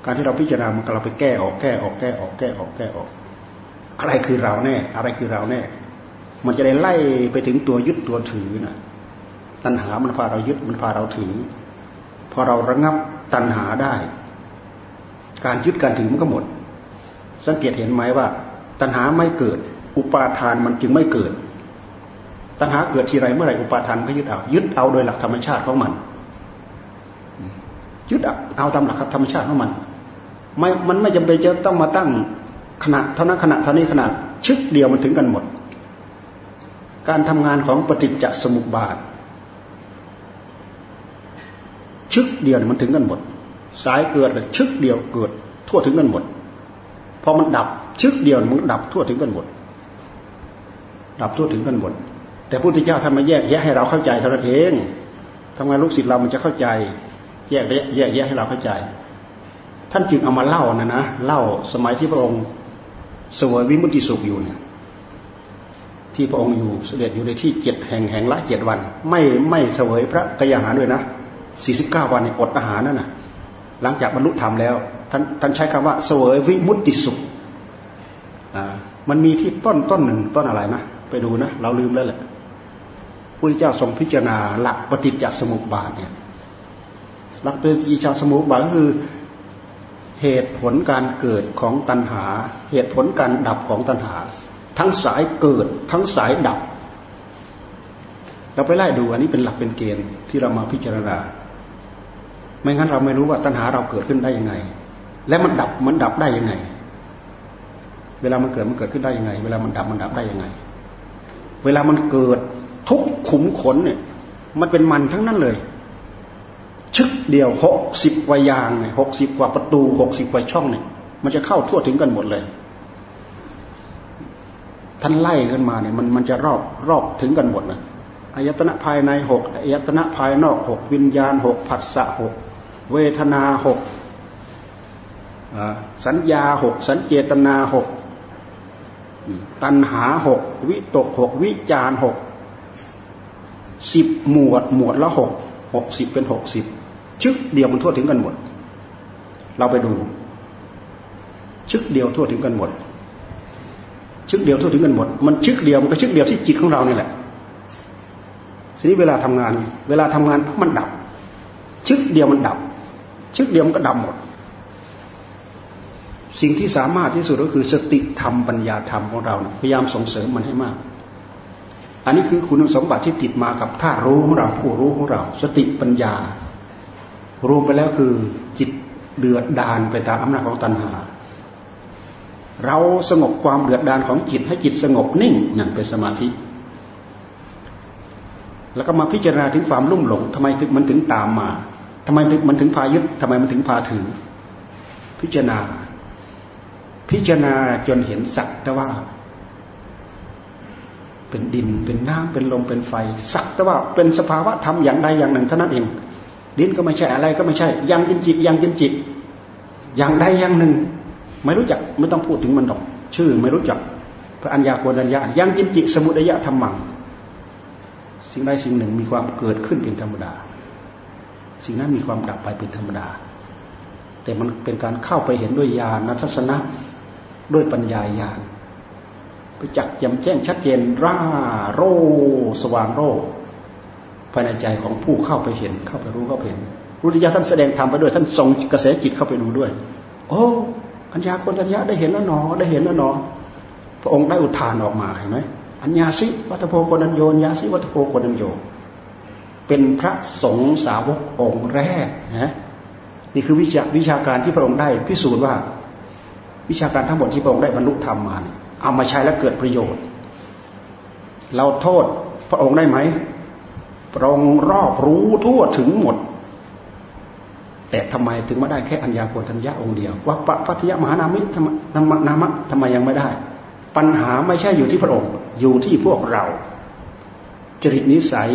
การที่เราพิจารณามันก็เราไปแก้ออกแก้ออกแก้ออกแก้ออกแก้ออก อะไรคือเราแน่ อะไรคือเราแน่ มันจะได้ไล่ไปถึงตัวยึดตัวถือน่ะตัณหามันพาเรายึดมันพาเราถือ พอเราระงับตัณหาได้ การยึดการถือมันก็หมด สังเกตเห็นไหมว่า ตัณหาไม่เกิด อุปาทานมันจึงไม่เกิด ตัณหาเกิดทีไรเมื่อไหร่อุปาทานก็ยึดเอา ยึดเอาโดยหลักธรรมชาติของมัน ยึดเอาตามหลักธรรมชาติของมันไม่มันไม่จำเป็นจะต้องมาตั้งขณะเท่านั้นขณะเท่านี้ขนาดชึกเดียวมันถึงกันหมด การทำงานของปฏิจจสมุปบาท ชึกเดียวมันถึงกันหมด สายเกิดชึกเดียวเกิด ทั่วถึงกันหมด พอมันดับชึกเดียวมันดับทั่วถึงกันหมด ดับทั่วถึงกันหมด แต่พุทธเจ้าท่านมาแยกแยะให้เราเข้าใจเท่านั้นเองทำไงลูกศิษย์เรามันจะเข้าใจ แยกแยะแยกให้เราเข้าใจ ท่านจึงเอามาเล่านะนะเล่าสมัยที่พระองค์สวยวิมุติสุขอยู่เนี่ย ที่พระองค์อยู่เสด็จอยู่ในที่เจ็ดแห่งแห่งละเจ็ดวัน ไม่ไม่เสวยพระกยาหารด้วยนะสี่สิบเก้าวันเนี่ยอดอาหารนั่นนะหลังจากบรรลุธรรมแล้วท่านท่านใช้คำว่าเสวยวิมุตติสุขอ่ามันมีที่ต้นต้นหนึ่งต้นอะไรนะไปดูนะเราลืมแล้วแหละพระเจ้าทรงพิจารณาหลักปฏิจจสมุปบาทเนี่ยหลักปฏิจจสมุปบาทก็คือเหตุผลการเกิดของตัณหา เหตุผลการดับของตัณหา ทั้งสายเกิด ทั้งสายดับ เราไปไล่ดูอันนี้เป็นหลักเป็นเกณฑ์ที่เรามาพิจารณา ไม่งั้นเราไม่รู้ว่าตัณหาเราเกิดขึ้นได้ยังไง และมันดับมันดับได้ยังไง เวลามันเกิดมันเกิดขึ้นได้ยังไง เวลามันดับมันดับได้ยังไง เวลามันเกิดทุกขุมขนเนี่ย มันเป็นมันทั้งนั้นเลยชึกเดียวหกสิบกว่ายางเนี่ยหกสิบกว่าประตูหกสิบกว่าช่องเนี่ยมันจะเข้าทั่วถึงกันหมดเลย ท่านไล่ขึ้นมาเนี่ยมันมันจะรอบรอบถึงกันหมดนะอายตนะภายในหกอายตนะภายนอกหกวิญญาณหกผัสสะหกเวทนาหกสัญญาหกสัญเจตนาหกตัณหาหกวิตกหกวิจารหกสิบหมวดหมวดละหกหกสิบเป็นหกสิบชึกเดียวมันทั่วถึงกันหมด เราไปดู ชึกเดียวทั่วถึงกันหมด ชึกเดียวทั่วถึงกันหมด มันชึกเดียวมันก็ชึกเดียวที่จิตของเราเนี่ยแหละทีนี้เวลาทำงาน เวลาทำงานมันดับ ชึกเดียวมันดับ ชึกเดียวมันก็ดับหมด สิ่งที่สามารถที่สุดก็คือสติธรรมปัญญาธรรมของเรา พยายามส่งเสริมมันให้มาก อันนี้คือคุณสมบัติที่ติดมากับท่ารู้ของเราผู้รู้ของเรา สติปัญญารวมไปแล้วคือจิตเดือดดานไปตามอำนาจของตัณหา เราสงบความเดือดดานของจิตให้จิตสงบนิ่งนั่นเป็นสมาธิ แล้วก็มาพิจารณาถึงความลุ่มหลงทำไมถึงมันถึงตามมาทำไมมันถึงพายึดทำไมมันถึงพาถือ พิจารณา พิจารณาจนเห็นสักแต่ว่า เป็นดินเป็นน้ำเป็นลมเป็นไฟ สักแต่ว่าเป็นสภาวะธรรมอย่างใดอย่างหนึ่งเท่านั้นเองดินก็ไม่ใช่อะไรก็ไม่ใช่ ยังจินจิตยังจินจิตอย่างใดอย่างหนึ่ง ไม่รู้จักไม่ต้องพูดถึงมันดอกชื่อ ไม่รู้จัก พระอัญญาโกณัญญายังจินจิสมุทัยธรรมัง สิ่งใดสิ่งหนึ่งมีความเกิดขึ้นเป็นธรรมดา สิ่งนั้นมีความดับไปเป็นธรรมดา แต่มันเป็นการเข้าไปเห็นด้วยญาณทัศนะด้วยปัญญาญาณไปจักแจ่มแจ้งชัดเจนร่าโรสว่างโรภายในใจของผู้เข้าไปเห็นเข้าไปรู้เข้าไปเห็นรุติยาท่านแสดงธรรมไปด้วยท่านส่งกระแสจิตเข้าไปดูด้วย โอ้ อัญญาคนัญญาได้เห็นแล้วหนอได้เห็นแล้วหนอ พระองค์ได้อุทานออกมาเห็นไหมอัญญาสิวัตโพโกนัญโยญญาสิวัตโพโกนัญโยเป็นพระสงฆ์สาวกองค์แรกนะนี่คือวิชาวิชาการที่พระองค์ได้พิสูจน์ว่า วิชาการทั้งหมดที่พระองค์ได้บรรลุธรรมมาเอามาใช้แล้วเกิดประโยชน์ เราโทษพระองค์ได้ไหมพระองค์รอบรู้ทั่วถึงหมด แต่ทำไมถึงไม่ได้แค่อัญญาโกฏัญญาองค์เดียวว่าปัทยมหานามิธรรมนามะทำไมยังไม่ได้ ปัญหาไม่ใช่อยู่ที่พระองค์ อยู่ที่พวกเรา จริตนิสัย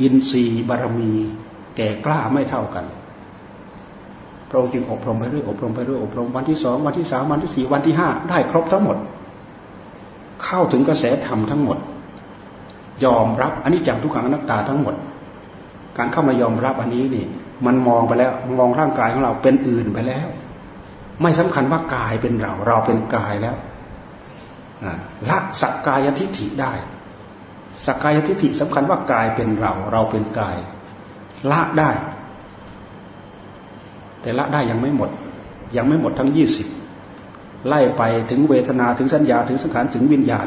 อินทรีย์บารมี แก่กล้าไม่เท่ากันพระองค์จึงอบรมไปเรื่อยอบรมไปเรื่อยอบรมวันที่สองวันที่สามวันที่สี่วันที่ห้าได้ครบทั้งหมด เข้าถึงกระแสธรรมทั้งหมด ยอมรับอันนี้จังทุกขังอนัตตาทั้งหมด การเข้ามายอมรับอันนี้นี่ มันมองไปแล้วมองร่างกายของเราเป็นอื่นไปแล้ว ไม่สำคัญว่ากายเป็นเรา เราเป็นกายแล้วละสักกายทิฏฐิได้สักกายทิฏฐิสำคัญว่ากายเป็นเรา เราเป็นกาย ละได้ แต่ละได้ยังไม่หมด ยังไม่หมดทั้งยี่สิบไล่ไปถึงเวทนาถึงสัญญาถึงสังขารถึงวิญญาณ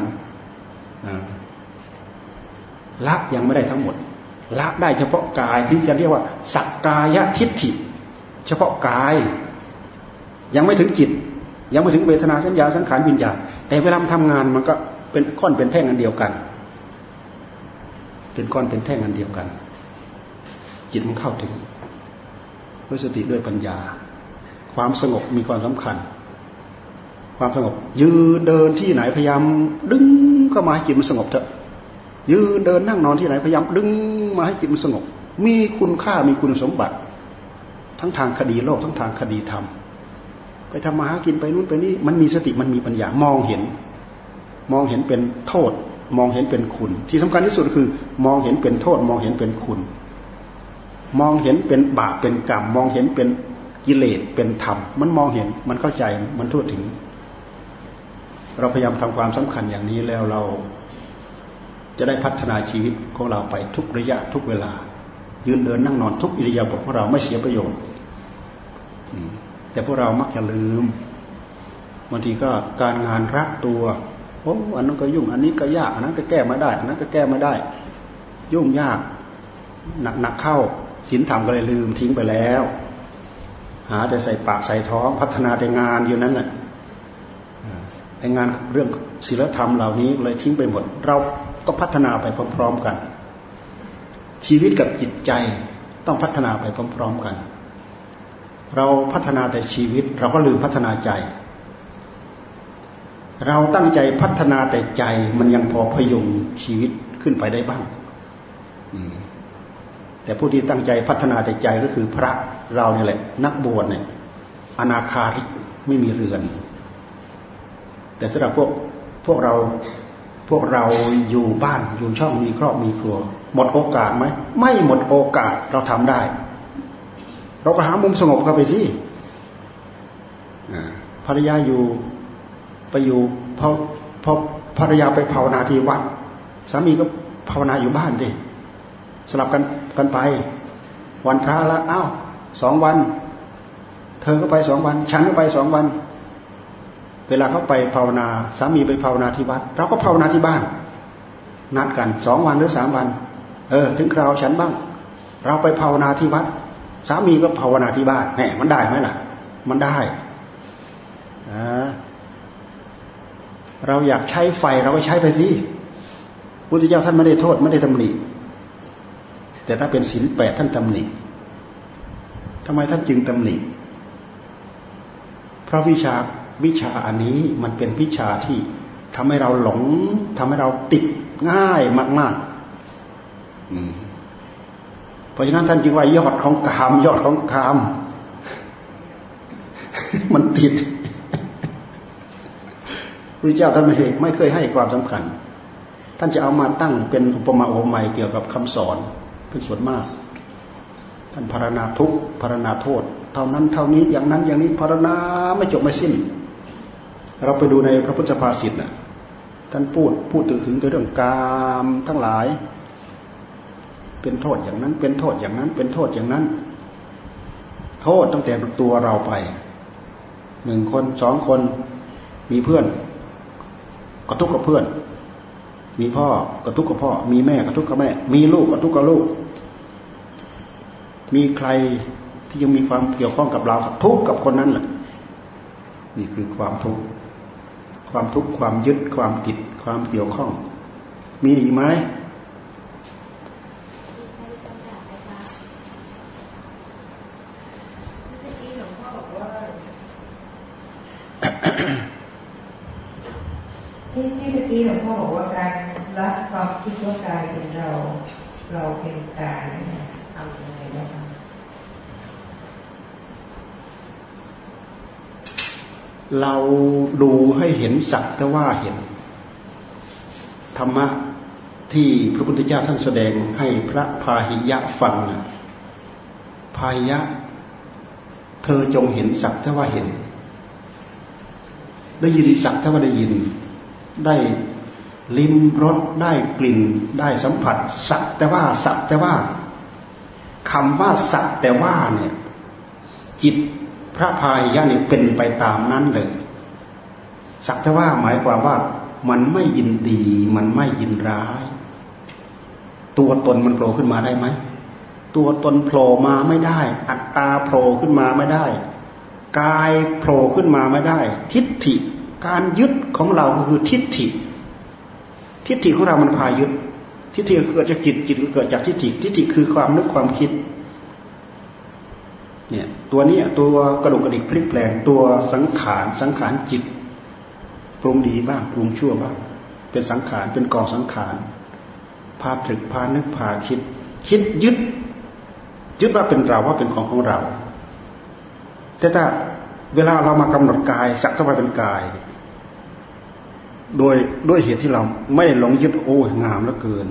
ละยังไม่ได้ทั้งหมด ละได้เฉพาะกายที่จะเรียกว่า สักกายทิฏฐิ เฉพาะกาย ยังไม่ถึงจิต ยังไม่ถึงเวทนาสัญญาสังขารวิญญาณแต่เวลาทำงานมันก็เป็นก้อนเป็นแท่งอันเดียวกัน เป็นก้อนเป็นแท่งอันเดียวกัน จิตมันเข้าถึงด้วยสติด้วยปัญญา ความสงบมีความสำคัญ ความสงบยืนเดินที่ไหนพยายามดึงเข้ามาให้จิตมันสงบเถอะ ยืนเดินนั่งนอนที่ไหนพยายามดึงมาให้จิตมันสงบ มีคุณค่ามีคุณสมบัติ ทั้งทางคดีโลกทั้งทางคดีธรรมไปทำมาหากินไปนู่นไปนี่มันมีสติมันมีปัญญามองเห็น มองเห็นเป็นโทษ มองเห็นเป็นคุณ ที่สำคัญที่สุดคือ มองเห็นเป็นโทษ มองเห็นเป็นคุณ มองเห็นเป็นบาปเป็นกรรม มองเห็นเป็นกิเลสเป็นธรรม มันมองเห็นมันเข้าใจมันทั่วถึง เราพยายามทำความสำคัญอย่างนี้แล้วเรา จะได้พัฒนาชีวิตของเราไปทุกระยะทุกเวลา ยืนเดินนั่งนอนทุกอิริยาบถของเราไม่เสียประโยชน์แต่พวกเรามักจะลืมบางทีก็การงานรักตัวโอ้อันนั้นก็ยุ่ง อันนี้ก็ยาก อันนั้นก็แก้ม่ได้ อันนั้นก็แก้ไม่ได้ ยุ่งยาก หนักหนักเข้าศีลธรรมก็เลยลืมทิ้งไปแล้ว หาแต่ใส่ปากใส่ท้อง พัฒนาแต่งานอยู่นั้นแหละไองานเรื่องศีลธรรมเหล่านี้เลยทิ้งไปหมด เรา ต้องพัฒนาไปพร้อมๆกัน ชีวิตกับจิตใจต้องพัฒนาไปพร้อมๆกัน เราพัฒนาแต่ชีวิต เราก็ลืมพัฒนาใจ เราตั้งใจพัฒนาแต่ใจมันยังพอพยุงชีวิตขึ้นไปได้บ้างแต่ผู้ที่ตั้งใจพัฒนาแต่ใจก็คือพระเราเนี่ยแหละ นักบวชเนี่ยอนาคาริกไม่มีเรือน แต่สำหรับพวกพวกเรา วกเราอยู่บ้านอยู่ช่องมีครอบมีครัว หมดโอกาสไหมไม่หมดโอกาสเราทำได้ เราก็หามุมสงบเข้าไปสิภรรยาอยู่ไปอยู่พอพอภรรยาไปภาวนาที่วัดสามีก็ภาวนาอยู่บ้านดิสลับกันกันไป วันพระล้วอ้าวสองวัน เธอก็ไปสองวัน ฉันก็ไปสองวัน เวลาเขาไปภาวนาสามีไปภาวนาที่วัดเราก็ภาวนาที่บ้าน นัดกันสองวันหรือสามวัน เออ ถึงคราวฉันบ้าง เราไปภาวนาที่วัด สามีก็ภาวนาที่บ้านแหมมันได้ไหมล่ะ มันได้เราอยากใช้ไฟเราก็ใช้ไปสิพุทธเจ้าท่านไม่ได้โทษไม่ได้ตำหนิแต่ถ้าเป็นศีลแปดท่านตำหนิทำไมท่านจึงตำหนิเพราะวิชา วิชาอันนี้มันเป็นวิชาที่ทำให้เราหลงทำให้เราติดง่ายมากๆเพราะฉะนั้นท่านจึงว่ายอดของกาม ยอดของกาม มันติดพระเจ้าท่านไม่ไม่เคยให้ความสำคัญ ท่านจะเอามาตั้งเป็นอุปมาอุปไมยเกี่ยวกับคำสอนเป็นส่วนมาก ท่านพารณาทุกพารณาโทษ เท่านั้นเท่านี้อย่างนั้นอย่างนี้พารณาไม่จบไม่สิ้น เราไปดูในพระพุทธภาษิตนะท่านพูดพูดถึงถึงเรื่องกามทั้งหลาย เป็นโทษอย่างนั้น เป็นโทษอย่างนั้น เป็นโทษอย่างนั้น โทษตั้งแต่ตัวเราไปหนึ่งคนสองคนมีเพื่อนก็ทุกกับเพื่อน มีพ่อก็ทุกกับพ่อ มีแม่ก็ทุกกับแม่ มีลูกก็ทุกกับลูก มีใครที่ยังมีความเกี่ยวข้องกับเราทุกกับคนนั้นแหละนี่คือความทุกข์ ความทุกข์ความยึดความติดความเกี่ยวข้อง มีอีกไหมที่ที่เมื่อกี้หลวงพ่อบอกว่าการละความคิดว่ากายเป็นเรา เราเป็นกายทำยังไงบ้าง เราดูให้เห็นสักแต่ว่าเห็น ธรรมะที่พระพุทธเจ้าท่านแสดงให้พระพาหิยะฟังพาหิยะ เธอจงเห็นสักแต่ว่าเห็น ได้ยินสักแต่ว่าได้ยิน ได้ลิ้มรสได้กลิ่น ได้สัมผัส สักแต่ว่าสักแต่ว่าคำว่าสักแต่ว่าเนี่ย จิต พระพายยะนี่เป็นไปตามนั้นเลยสักแต่ว่าหมายความว่ามันไม่ยินดี มันไม่ยินร้าย ตัวตนมันโผล่ขึ้นมาได้ไหมตัวตนโผล่มาไม่ได้ อัตตาโผล่ขึ้นมาไม่ได้กายโผล่ขึ้นมาไม่ได้ ทิฏฐิ การยึดของเราก็คือทิฏฐิ ทิฏฐิของเรามันพายึด ทิฏฐิเกิดจากจิตจิตเกิดจากทิฏฐิทิฏฐิคือความนึกความคิด เนี่ยตัวนี้ตัวกระดูกกระดิกพลิกแปลงตัวสังขารสังขารจิตปรุงดีบ้างปรุงชั่วบ้าง เป็นสังขารเป็นกองสังขารพาตรึกพานึกพาคิด คิดยึด ยึดว่าเป็นเราว่าเป็นของของเรา แต่ถ้าเวลาเรามากำหนดกาย สักเท่าไรเป็นกาย โดยด้วยเหตุที่เราไม่ได้หลงยึดโอ้งามเหลือเกิน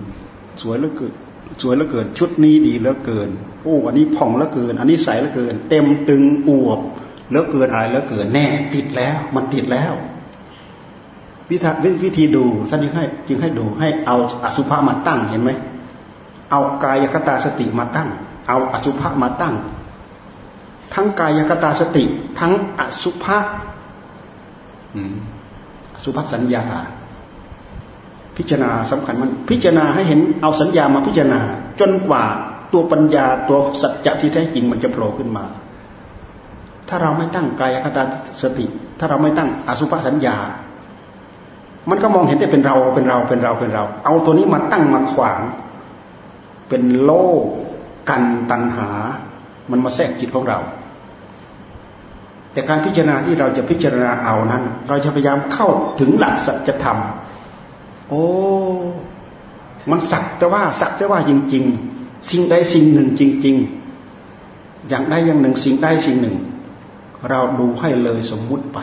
สวยเหลือเกิน สวยเหลือเกิน ชุดนี้ดีเหลือเกินโอ้อันนี้ผ่องเหลือเกิน อันนี้ใสเหลือเกิน เต็มตึงอวบเหลือเกินอะไรเหลือเกินแน่ ติดแล้ว มันติดแล้ววิธีวิธีดูท่านจึงให้จึงให้ดูให้เอาอสุภะมาตั้งเห็นไหมเอากายคตาสติมาตั้ง เอาอสุภะมาตั้ง ทั้งกายคตาสติ ทั้งอสุภะอสุภะสัญญา พิจารณาสำคัญมันพิจารณาให้เห็นเอาสัญญามาพิจารณา จนกว่าตัวปัญญาตัวสัจจะที่แท้จริงมันจะโผล่ขึ้นมา ถ้าเราไม่ตั้งกายคตาสติ ถ้าเราไม่ตั้งอสุภสัญญา มันก็มองเห็นแต่เป็นเราเป็นเราเป็นเราเป็นเรา เอาตัวนี้มาตั้งมาขวาง เป็นโลกกันตัณหา มันมาแทรกจิตของเรา แต่การพิจารณาที่เราจะพิจารณาเอานั้น เราจะพยายามเข้าถึงหลักสัจธรรม โอ้ มันสักแต่ว่าสักแต่ว่าจริง ๆ สิ่งใดสิ่งหนึ่งจริง ๆ อย่างใดอย่างหนึ่ง สิ่งใดสิ่งหนึ่ง เราดูให้เลยสมมุติไป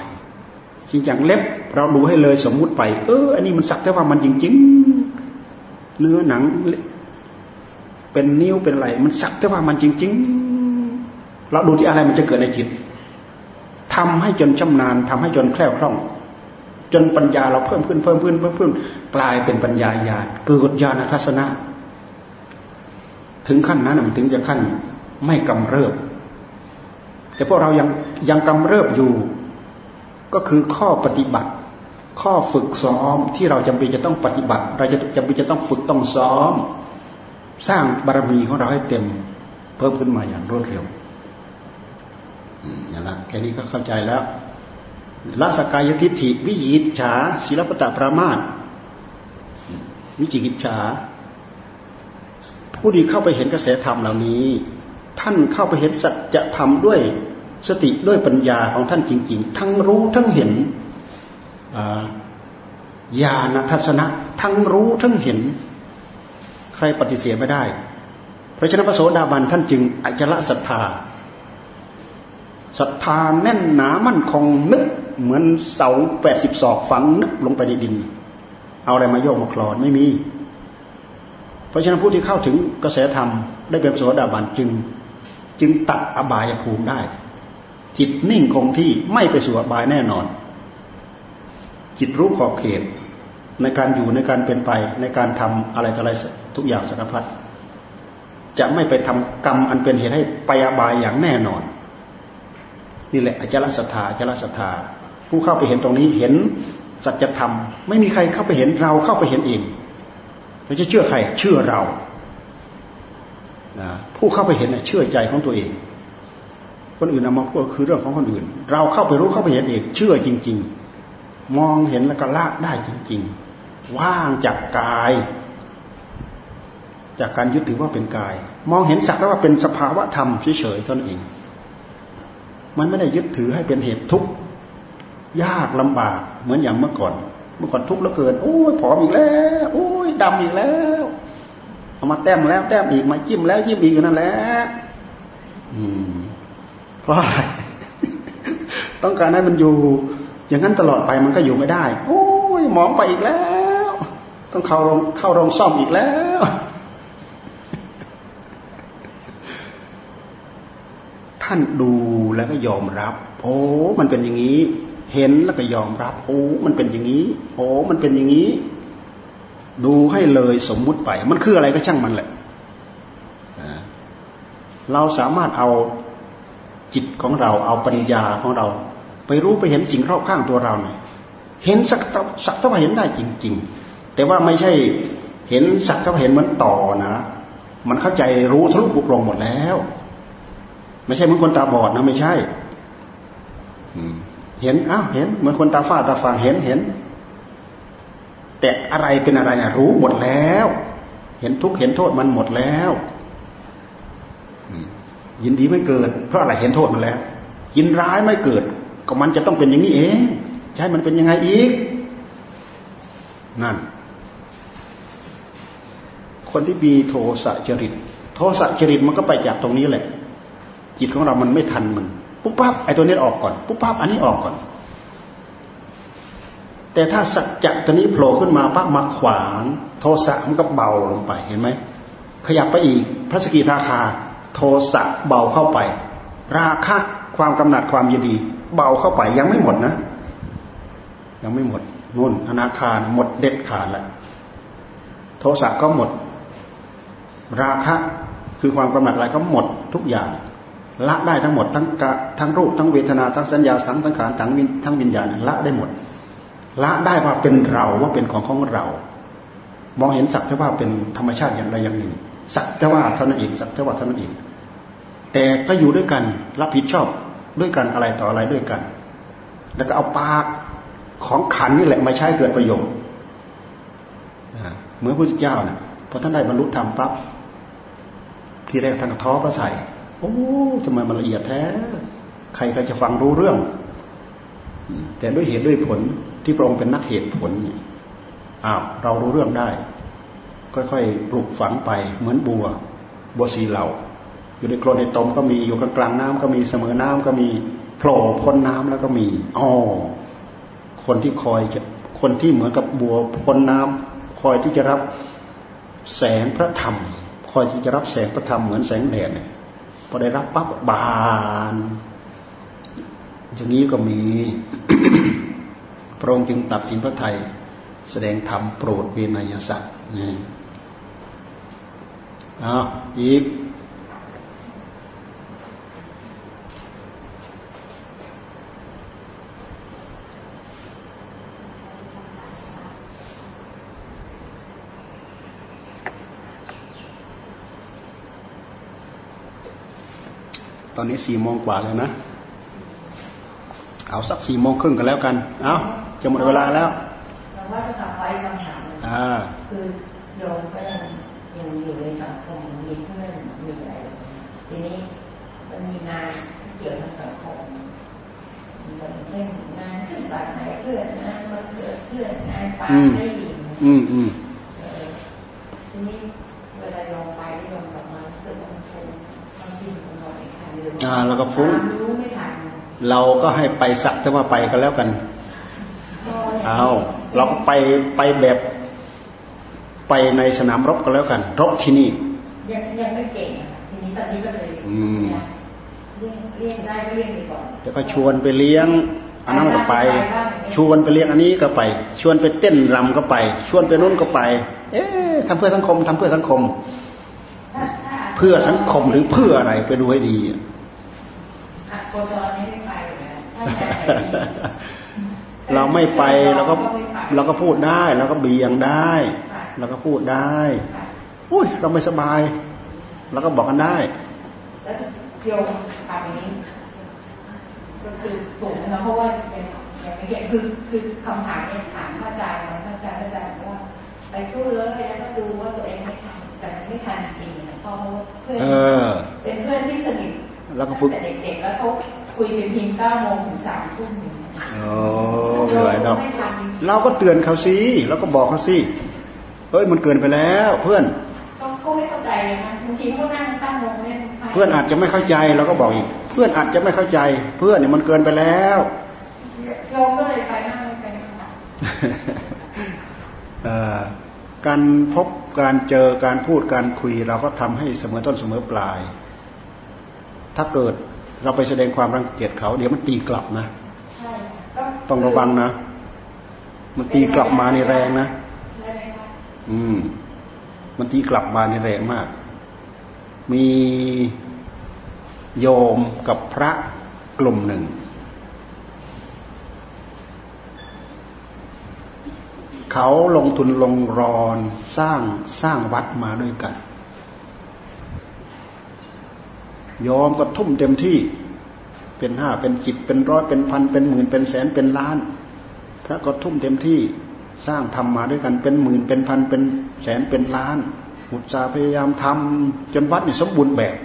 จริงอย่างเล็บ เราดูให้เลยสมมุติไป เออ อันนี้มันสักแต่ว่ามันจริง ๆ เนื้อหนัง เป็นนิ้วเป็นอะไรมันสักแต่ว่ามันจริง ๆ เราดูที่อะไรมันจะเกิดในจิตทำให้จนชำนาญทำให้จนแคล่วคล่อง จนปัญญาเราเพิ่มขึ้นเพิ่มขึ้นเพิ่มขึ้นกลายเป็นปัญญาญาณเกิดญาณทัศนะ ถึงขั้นนั้นมันถึงจะขั้นไม่กำเริบ แต่พวกเรายังยังกำเริบอยู่ ก็คือข้อปฏิบัติ ข้อฝึกซ้อมที่เราจำเป็นจะต้องปฏิบัติ เราจะจำเป็นจะต้องฝึกต้องซ้อม สร้างบารมีของเราให้เต็ม เพิ่มขึ้นมาอย่างรวดเร็วอย่างนั้นแค่นี้ก็เข้าใจแล้ว ละสกายทิฏฐิวิจิตฉาศิลปตะประมาทวิจิกิจฉาผู้ที่เข้าไปเห็นกระแสธรรมเหล่านี้ ท่านเข้าไปเห็นสัจธรรมด้วยสติด้วยปัญญาของท่านจริง ๆ ทั้งรู้ทั้งเห็นญาณทัศนะ ทั้งรู้ทั้งเห็น ใครปฏิเสธไม่ได้ เพราะฉะนั้นพระโสดาบันท่านจึงอจละศรัทธา ศรัทธาแน่นหนามั่นคงนึกเหมือนเสาแปดสิบศอกฝังนึกลงไปในดิน เอาอะไรมาโยกมาคลอนไม่มี เพราะฉะนั้นผู้ที่เข้าถึงกระแสธรรมได้เป็นโสดาบันจึง จึงตัดอบายภูมิได้ จิตนิ่งคงที่ไม่ไปสู่อบายแน่นอน จิตรู้ขอบเขตในการอยู่ในการเป็นไปในการทำอะไรต่ออะไรทุกอย่างสารพัดจะไม่ไปทำกรรมอันเป็นเหตุให้ไปอบายอย่างแน่นอน นี่แหละอจารศรัทธาอจารศรัทธา ผู้เข้าไปเห็นตรงนี้เห็นสัจธรรม ไม่มีใครเข้าไปเห็นเราเข้าไปเห็นเองเราจะเชื่อใครเชื่อเราผู้เข้าไปเห็นเชื่อใจของตัวเอง คนอื่นเอามาพูดคือเรื่องของคนอื่น เราเข้าไปรู้เข้าไปเห็นเองเชื่อจริง ๆ มองเห็นแล้วก็ละได้จริง ๆ ว่างจากกาย จากการยึดถือว่าเป็นกาย มองเห็นสักแล้วว่าเป็นสภาวะธรรมเฉยๆเท่านั้นเอง มันไม่ได้ยึดถือให้เป็นเหตุทุกข์ยากลำบากเหมือนอย่างเมื่อก่อน เมื่อก่อนทุกข์แล้วเกินโอ้ยผอมอีกแล้วโอ้ยดำอีกแล้วเอามาแต้มแล้วแต้มอีกมาจิ้มแล้วจิ้มอีกนั่นแหละอืมเพราะอะไรต้องการให้มันอยู่ อย่างนั้นตลอดไปมันก็อยู่ไม่ได้ โอ้ยหมองไปอีกแล้ว ต้องเข้าโรงเข้าโรงซ่อมอีกแล้ว ท่านดูแล้วก็ยอมรับ โอ้มันเป็นอย่างนี้ เห็นแล้วก็ยอมรับ โอ้มันเป็นอย่างนี้ โอ้มันเป็นอย่างนี้ ดูให้เลยสมมุติไป มันคืออะไรก็ช่างมันแหละเราสามารถเอาจิตของเราเอาปัญญาของเรา ไปรู้ไปเห็นสิ่งรอบข้างตัวเราเนี่ยเห็นสักสักเท่าเห็นได้จริง ๆ แต่ว่าไม่ใช่เห็นสักเท่าเห็นเหมือนต่อนะ มันเข้าใจรู้ทะลุปุโปรงหมดแล้ว ไม่ใช่เหมือนคนตาบอดนะไม่ใช่เห็นอ้าวเห็นเหมือนคนตาฝ้าตาฟางเห็นเห็น แต่อะไรเป็นอะไรนะรู้หมดแล้ว เห็นทุกเห็นโทษมันหมดแล้วยินดีไม่เกิด เพราะอะไรเห็นโทษมันแล้ว ยินร้ายไม่เกิด ก็มันจะต้องเป็นอย่างนี้เองใช่มันเป็นยังไงอีก นั่น คนที่มีโทสะจริต โทสะจริตมันก็ไปจากตรงนี้แหละ จิตของเรามันไม่ทันมันปุ๊บปั๊บไอ้ตัวนี้ออกก่อนปุ๊บปั๊บอันนี้ออกก่อน แต่ถ้าสัจจะตัวนี้โผล่ขึ้นมาปั๊บมาขวาง โทสะมันก็เบาลงไปเห็นไหมขยับไปอีก พระสกิทาคา โทสะเบาเข้าไป ราคะความกำหนัดความยินดี เบาเข้าไปยังไม่หมดนะ ยังไม่หมดนู่นอนาคารหมดเด็ดขาดแล้วโทสะก็หมด ราคะคือความกำหนัดอะไรก็หมดทุกอย่าง ละได้ทั้งหมดทั้งกทั้งรูปทั้งเวทนาทั้งสัญญาทั้งสังขารทั้งวินทั้งวิญญาณละได้หมด ละได้ว่าเป็นเราว่าเป็นของของเรา มองเห็นสักแต่ว่าเป็นธรรมชาติอย่างใดอย่างหนึ่งสักแต่ว่าเท่านั้นเองสักแต่ว่าเท่านั้นเองแต่ก็อยู่ด้วยกันรับผิดชอบด้วยกันอะไรต่ออะไรด้วยกัน แล้วก็เอาปากของขันนี่แหละมาใช้เกิดประโยชน์เหมือนพระพุทธเจ้าเนะพอท่านได้บรรลุธรรมปั๊บที่แรกท่านท้อก็ใส่ โอ้ทำไมมันละเอียดแท้ ใครก็จะฟังรู้เรื่อง แต่ด้วยเหตุด้วยผลที่พระองค์เป็นนักเหตุผลอ้าวเรารู้เรื่องได้ ค่อยๆปลูกฝังไปเหมือนบัว บัวสีเหล่า อยู่ในโคลนในตมก็มีอยู่กลางกลางน้ำก็มีเสมอน้ำก็มีโผล่พ้นน้ำแล้วก็มีอ๋อคนที่คอยจะคนที่เหมือนกับบัวพ้นน้ำคอยที่จะรับแสงพระธรรม คอยที่จะรับแสงพระธรรมเหมือนแสงแดดเนี่ย พอได้รับปั๊บบานอย่างนี้ก็มีพระองค์จึงตัดสินพระไทยแสดงธรรมโปรดเวนยสัตว์นี่อ้าวอีก ตอนนี้สี่โมงกว่าเลยนะ เอาสักสี่โมงครึ่งกันแล้วกัน เอาจะหมดเวลาแล้วเราว่าจะกลับไปคำถามอ่าคือโยมก็ยังยังอยู่ในสังคมมีเพื่อนมีอะไร ทีนี้มันมีงานที่เกี่ยวกับสังคมมันเช่นงานขึ้นบาดไหนเพื่อนงานมาเกิดเพื่อนงานปาร์ตี้อืมอืมทีนี้เวลาโยมไปโยมกลับมารู้สึกว่ามันฟุ้งบางทีมันหน่อย ค่ะอ่าแล้วก็ฟุ้งเราก็ให้ไปสักแต่ว่าไปกันแล้วกันเอาเราไปไปแบบไปในสนามรบกันแล้วกัน รบที่นี่ยังยังไม่เก่งทีนี้ตอนนี้ก็เลยเลี้ยงได้ก็เลี้ยงดีกว่าเดี๋ยวก็ชวนไปเลี้ยงอันนั้นก็ไป ชวนไปเลี้ยงอันนี้ก็ไป ชวนไปเต้นรำก็ไป ชวนไปนู้นก็ไป เอ๊ะทำเพื่อสังคมทำเพื่อสังคม เพื่อสังคมหรือเพื่ออะไรไปดูให้ดีโค จรนี้เราไม่ไปเราก็เราก็พูดได้เราก็เบี่ยงได้เราก็พูดได้อุ้ยเราไม่สบายเราก็บอกกันได้แล้วโยมทำอย่างนี้ก็คือถูกนะเพราะว่าอย่างไม่เห็นคือคือคำถามเนี่ยถามพระอาจารย์นะพระอาจารย์พระอาจารย์ว่าไปสู้เลยแล้วก็ดูว่าตัวเองไม่ทันแต่ไม่ทันจริงเพราะเพื่อนเป็นเพื่อนที่สนิท แล้วก็ฝึกเด็กๆแล้วเขาคุยเป็นพิมพ์เก้าโมงถึงสามทุ่มโอ้ไม่ไหวดอกเราก็เตือนเขาสิแล้วก็บอกเขาสิเฮ้ยมันเกินไปแล้วเพื่อนเขาไม่เข้าใจนะบางทีเขานั่งตั้งวงเล่นเพื่อนอาจจะไม่เข้าใจเราก็บอกอีก เพื่อนอาจจะไม่เข้าใจ เพื่อนเนี่ยมันเกินไปแล้วโยมก็เลยไปนั่งไปการพบการเจอการพูดการคุย เราก็ทำให้เสมอต้นเสมอปลาย ถ้าเกิดเราไปแสดงความรังเกียจเขา เดี๋ยวมันตีกลับนะต้องระวังนะ มันตีกลับมาในแรงนะ อืม มันตีกลับมาในแรงมาก มีโยมกับพระกลุ่มหนึ่ง เขาลงทุนลงรอนสร้างสร้างวัดมาด้วยกัน ยอมก็ทุ่มเต็มที่ เป็นห้าเป็นจิตเป็นร้อยเป็นพันเป็นหมื่นเป็นแสนเป็นล้าน พระก็ทุ่มเต็มที่สร้างทำมาด้วยกันเป็นหมื่นเป็นพันเป็นแสนเป็นล้านมุจาพยายามทำจนวัดนี่สมบูรณ์แบบ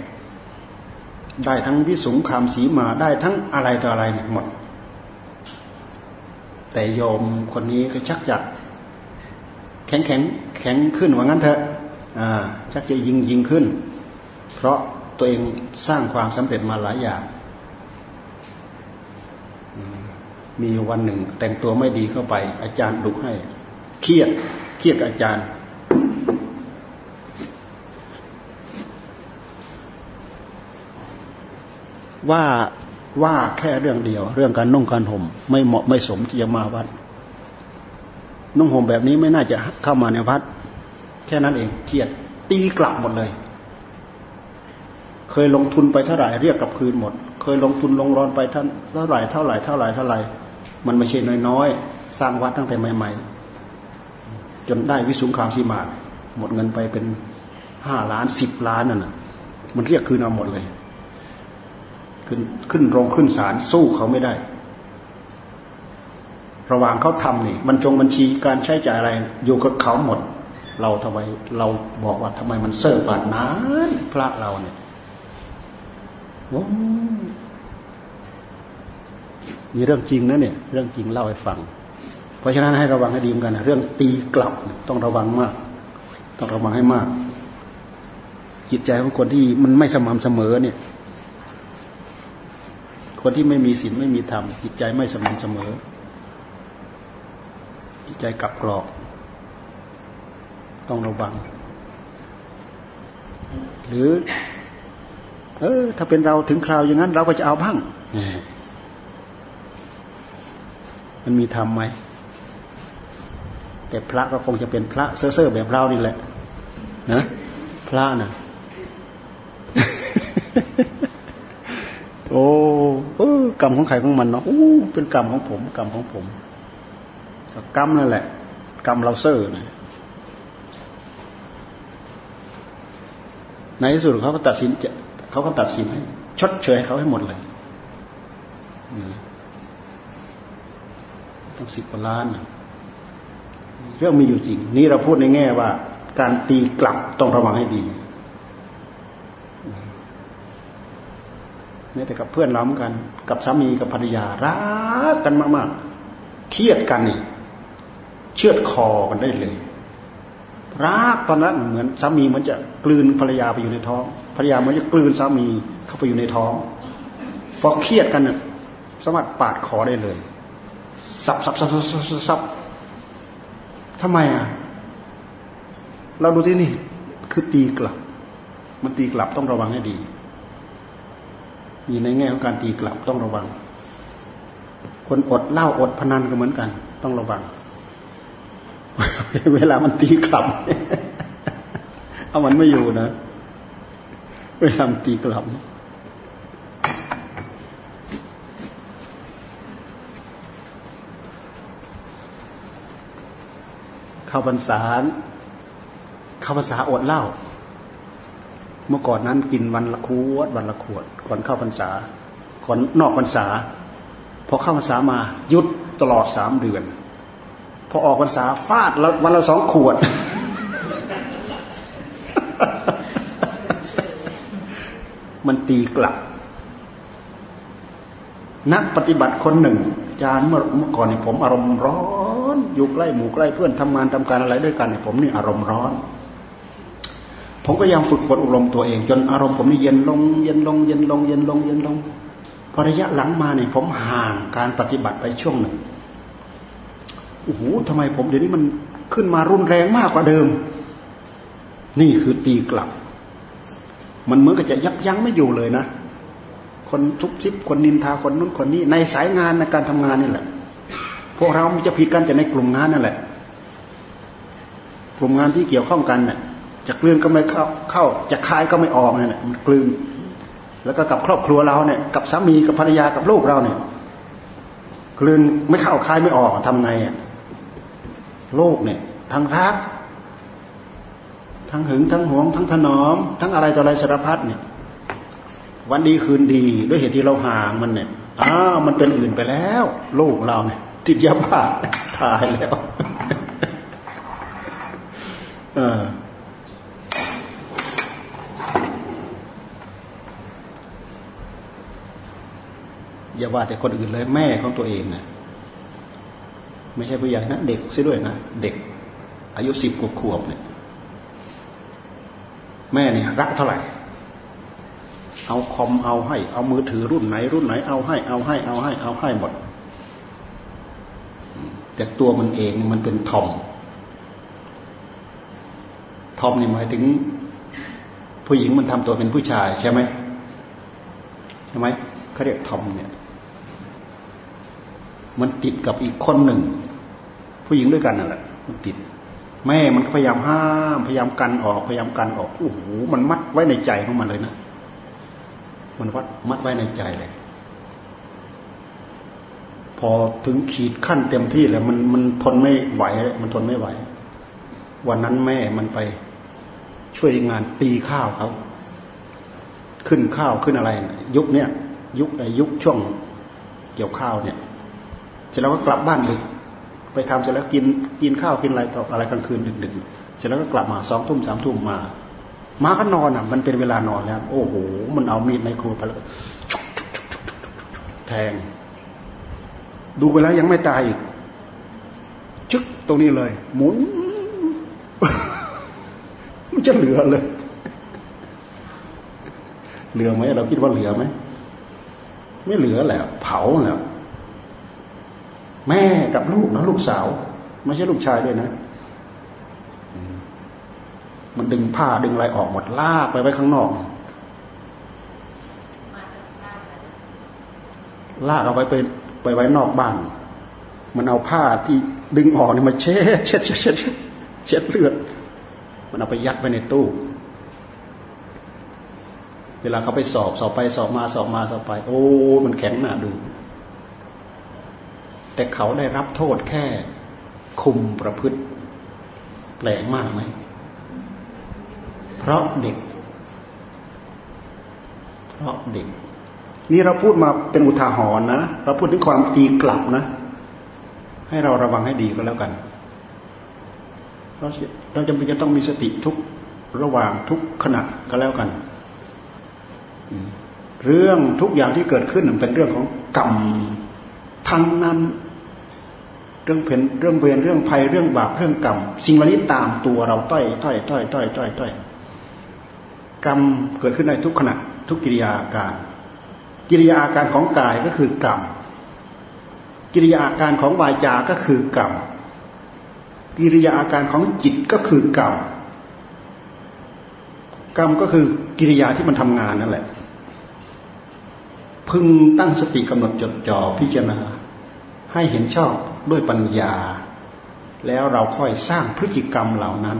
ได้ทั้งวิสุงคามสีมาได้ทั้งอะไรต่ออะไรเนี่ยหมด แต่โยมคนนี้ก็ชักจะแข็งแข็งแข็งขึ้นว่างั้นเถอะ อ่า ชักจะยิงยิงขึ้น เพราะ ตัวเองสร้างความสำเร็จมาหลายอย่าง มีวันหนึ่ง แต่งตัวไม่ดีเข้าไป อาจารย์ดุให้ เครียด เครียดอาจารย์ ว่าว่าแค่เรื่องเดียว เรื่องการนุ่งการห่ม ไม่เหมาะไม่สมที่จะมาวัด นุ่งห่มแบบนี้ไม่น่าจะเข้ามาในวัด แค่นั้นเองเครียด ตีกลับหมดเลย เคยลงทุนไปเท่าไหร่เรียกกลับคืนหมด เคยลงทุนลงร้อนไปท่านเท่าไหร่เท่าไหร่เท่าไหร่เท่าไหร่ มันไม่ใช่น้อยๆ สร้างวัดตั้งแต่ใหม่ ๆ จนได้วิสุงคามสีมาหมดเงินไปเป็นห้าล้านสิบล้านนั่นน่ะ มันเรียกคืนเอาหมดเลย ขึ้นขึ้นโรงขึ้นศาลสู้เขาไม่ได้ ระหว่างเขาทำนี่บรรจงบัญชีการใช้จ่ายอะไรอยู่กับเขาหมด เราทำไมเราบอกว่าทำไมมันเสื่อบาดนานพระเราเนี่ย มีเรื่องจริงนะเนี่ย เรื่องจริงเล่าให้ฟัง เพราะฉะนั้นให้ระวังให้ดีเหมือนกันเรื่องตีกลับต้องระวังมาก ต้องระวังให้มาก จิตใจของคนที่มันไม่สม่ำเสมอเนี่ย คนที่ไม่มีศีลไม่มีธรรมจิตใจไม่สม่ำเสมอ จิตใจกลับกรอก ต้องระวัง หรือ เออ ถ้าเป็นเราถึงคราวอย่างนั้น เราก็จะเอาบ้างมันมีธรรมไหมแต่พระก็คงจะเป็นพระเซ่อๆแบบเรานี่แหละนะพระนะ่ะโอ้เออกรรมของใครของมันเนาะโอ้เป็นกรรมของผม กรรมของผมกรรมนั่นแหละ กรรมเราเซ่อนะในที่สุดเขาก็ตัดสินจะ เขาก็ตัดสินให้ชดเชยเขาให้หมดเลยต้องสิบกว่าล้านเรื่องมีอยู่จริง นี่เราพูดในแง่ว่า การตีกลับต้องระวังให้ดีนี่แต่กับเพื่อนเราเหมือนกัน กับสามีกับภรรยารักกันมาก ๆ เครียดกันนี่เชือดคอกันได้เลยรักตอนนั้นเหมือนสามีมันจะกลืนภรรยาไปอยู่ในท้อง ภรรยามันจะกลืนสามีเข้าไปอยู่ในท้องพอเครียดกันเนี่ยสามารถปาดคอได้เลยสับสับสับสับสับสับทำไมอะ เราดูที่นี่ คือตีกลับ มันตีกลับต้องระวังให้ดีมีในแง่ของการตีกลับต้องระวัง คนอดเหล้าอดพนันก็เหมือนกัน ต้องระวัง เวลามันตีกลับ เอามันไม่อยู่นะ เวลามันตีกลับ เข้าพรรษาเข้าพรรษาอดเหล้า เมื่อก่อนนั้นกินวันละขวด วันละขวด ก่อนเข้าพรรษา ก่อนนอกพรรษา พอเข้าพรรษามายุดตลอดสามเดือน พอออกพรรษาฟาดวันละสองขวด มันตีกลับ นักปฏิบัติคนหนึ่งอาจารย์เมื่อก่อนนี่ผมอารมณ์ร้อน อยู่ใกล้หมู่ใกล้เพื่อนทำงานทำการอะไรด้วยกันนี่ผมนี่อารมณ์ร้อน ผมก็ยังฝึกฝนอบรมตัวเอง จนอารมณ์ผมนี่เย็นลง เย็นลง เย็นลง เย็นลง เย็นลงพอระยะหลังมาเนี่ยผมห่างการปฏิบัติไปช่วงหนึ่งโอ้โหทำไมผมเดี๋ยวนี้มันขึ้นมารุนแรงมากกว่าเดิม นี่คือตีกลับ มันเหมือนกับจะยับยั้งไม่อยู่เลยนะคนทุบซิบคนนินทาคนนู้นคนนี้ ในสายงานในการทำงานนี่แหละ พวกเรามจะผิดกันแต่ในกลุ่มงานนั่นแหละ กลุ่มงานที่เกี่ยวข้องกันเนี่ยจะกลืนก็ไม่เข้าเข้าจะคายก็ไม่ออกเนี่ยมันกลืน แล้วก็กับครอบครัวเราเนี่ย กับสามีกับภรรยากับลูกเราเนี่ยกลืนไม่เข้าคายไม่ออกทำไงอะลูกเนี่ยทั้งรัก ทั้งหึงทั้งหวง ทั้งถนอม ทั้งอะไรต่ออะไรสารพัดเนี่ย วันดีคืนดีด้วยเหตุที่เราห่างมันเนี่ยอ้าวมันเป็นอื่นไปแล้ว ลูกเราเนี่ย ติดยาบ้าตายแล้วเอออย่าว่าแต่คนอื่นเลยแม่ของตัวเองนะไม่ใช่ผู้ใหญ่นะเด็กซิด้วยนะเด็กอายุสิบขวบเนี่ย แม่เนี่ยรักเท่าไหร่ เอาคอมเอาให้ เอามือถือรุ่นไหน รุ่นไหนเอาให้ เอาให้ เอาให้ เอาให้หมด แต่ตัวมันเองมันเป็นทอมทอมนี่หมายถึง ผู้หญิงมันทำตัวเป็นผู้ชายใช่ไหมใช่ไหมเขาเรียกทอมเนี่ย มันติดกับอีกคนหนึ่ง ผู้หญิงด้วยกันนั่นแหละมันติด แม่มันพยายามห้ามพยายามกันออกพยายามกันออกโอ้โหมันมัดไว้ในใจของมันเลยนะมันวัดมัดไว้ในใจเลย พอถึงขีดขั้นเต็มที่แล้วมันมันทนไม่ไหวมันทนไม่ไหว วันนั้นแม่มันไปช่วยงานตีข้าวเขาขึ้นข้าวขึ้นอะไรยุคเนี้ยยุคไอยุคช่วงเกี่ยวข้าวเนี่ยเสร็จแล้วก็กลับบ้านดึก ไปทำเสร็จแล้วกินกินข้าวกินอะไรต่ออะไรกลางคืนดึกๆเสร็จแล้วก็กลับมาสองทุ่มสามทุ่มมามาก็นอนอะ มันเป็นเวลานอนแล้ว โอ้โห มันเอามีดในครัวไปแล้วแทง ดูไปแล้วยังไม่ตายอีกชึกตรงนี้เลย หมุน มันจะเหลือเลย เหลือไหมเราคิดว่าเหลือไหมไม่เหลือแหละเผาแล้ว แม่กับลูกนะลูกสาว ไม่ใช่ลูกชายด้วยนะ มันดึงผ้าดึงอะไรออกหมดลากไปไว้ข้างนอก ลากเอาไปไปไปไว้นอกบ้าน มันเอาผ้าที่ดึงออกนี่มาเช็ดเช็ดเช็ดเช็ดเช็ดเลือด มันเอาไปยัดไว้ในตู้เวลาเขาไปสอบสอบไปสอบมาสอบมาสอบไป โอ้ มันแข็งหนาดู แต่เขาได้รับโทษแค่คุมประพฤติแปลกมากไหม เพราะเด็ก เพราะเด็ก นี่เราพูดมาเป็นอุทาหรณ์นะ เราพูดถึงความตีกลับนะ ให้เราระวังให้ดีก็แล้วกัน เราเราจำเป็นจะต้องมีสติทุกระหว่างทุกขณะก็แล้วกัน เรื่องทุกอย่างที่เกิดขึ้นเป็นเรื่องของกรรมทั้งนั้น เรื่องเพนเรื่องเวรเรื่องภัยเรื่องบาปเรื่องกรรมสิ่งเหล่านี้ตามตัวเราต้อยต้อยต้อยต้อยต้อยต้อยกรรมเกิดขึ้นในทุกขณะทุกกิริยาอาการ กิริยาอาการของกายก็คือกรรมกิริยาอาการของวาจาก็คือกรรมกิริยาอาการของจิตก็คือกรรมกรรมก็คือกิริยาที่มันทำงานนั่นแหละ พึงตั้งสติกำหนดจดจ่อพิจารณาให้เห็นชอบ ด้วยปัญญา แล้วเราค่อยสร้างพฤติกรรมเหล่านั้น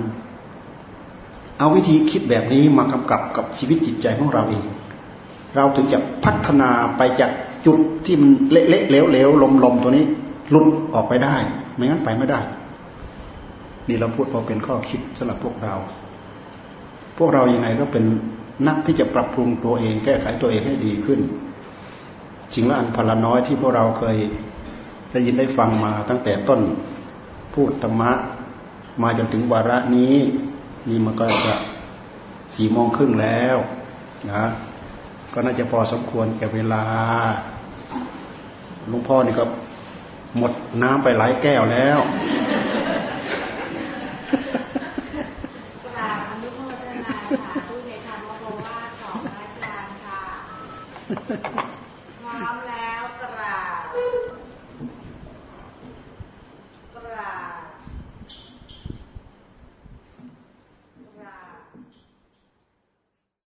เอาวิธีคิดแบบนี้มากำกับกับชีวิตจิตใจของเราเอง เราถึงจะพัฒนาไปจากจุดที่มันเละๆเหลวๆลมๆตัวนี้หลุดออกไปได้ ไม่งั้นไปไม่ได้ นี่เราพูดพอเป็นข้อคิดสำหรับพวกเรา พวกเรายังไงก็เป็นนักที่จะปรับปรุงตัวเอง แก้ไขตัวเองให้ดีขึ้นจริงแล้วอันพลน้อยที่พวกเราเคย ได้ยินได้ฟังมาตั้งแต่ต้นพูดธรรมะ มาจนถึงวาระนี้ นี่มันก็จะสี่โมงครึ่งแล้วนะก็น่าจะพอสมควรแก่เวลาหลวงพ่อนี่ก็หมดน้ำไปหลายแก้วแล้วกราบอนุโมทนาค่ะผู้ในธรรมโอวาทของอาจารย์ค่ะพร้อมแล้ว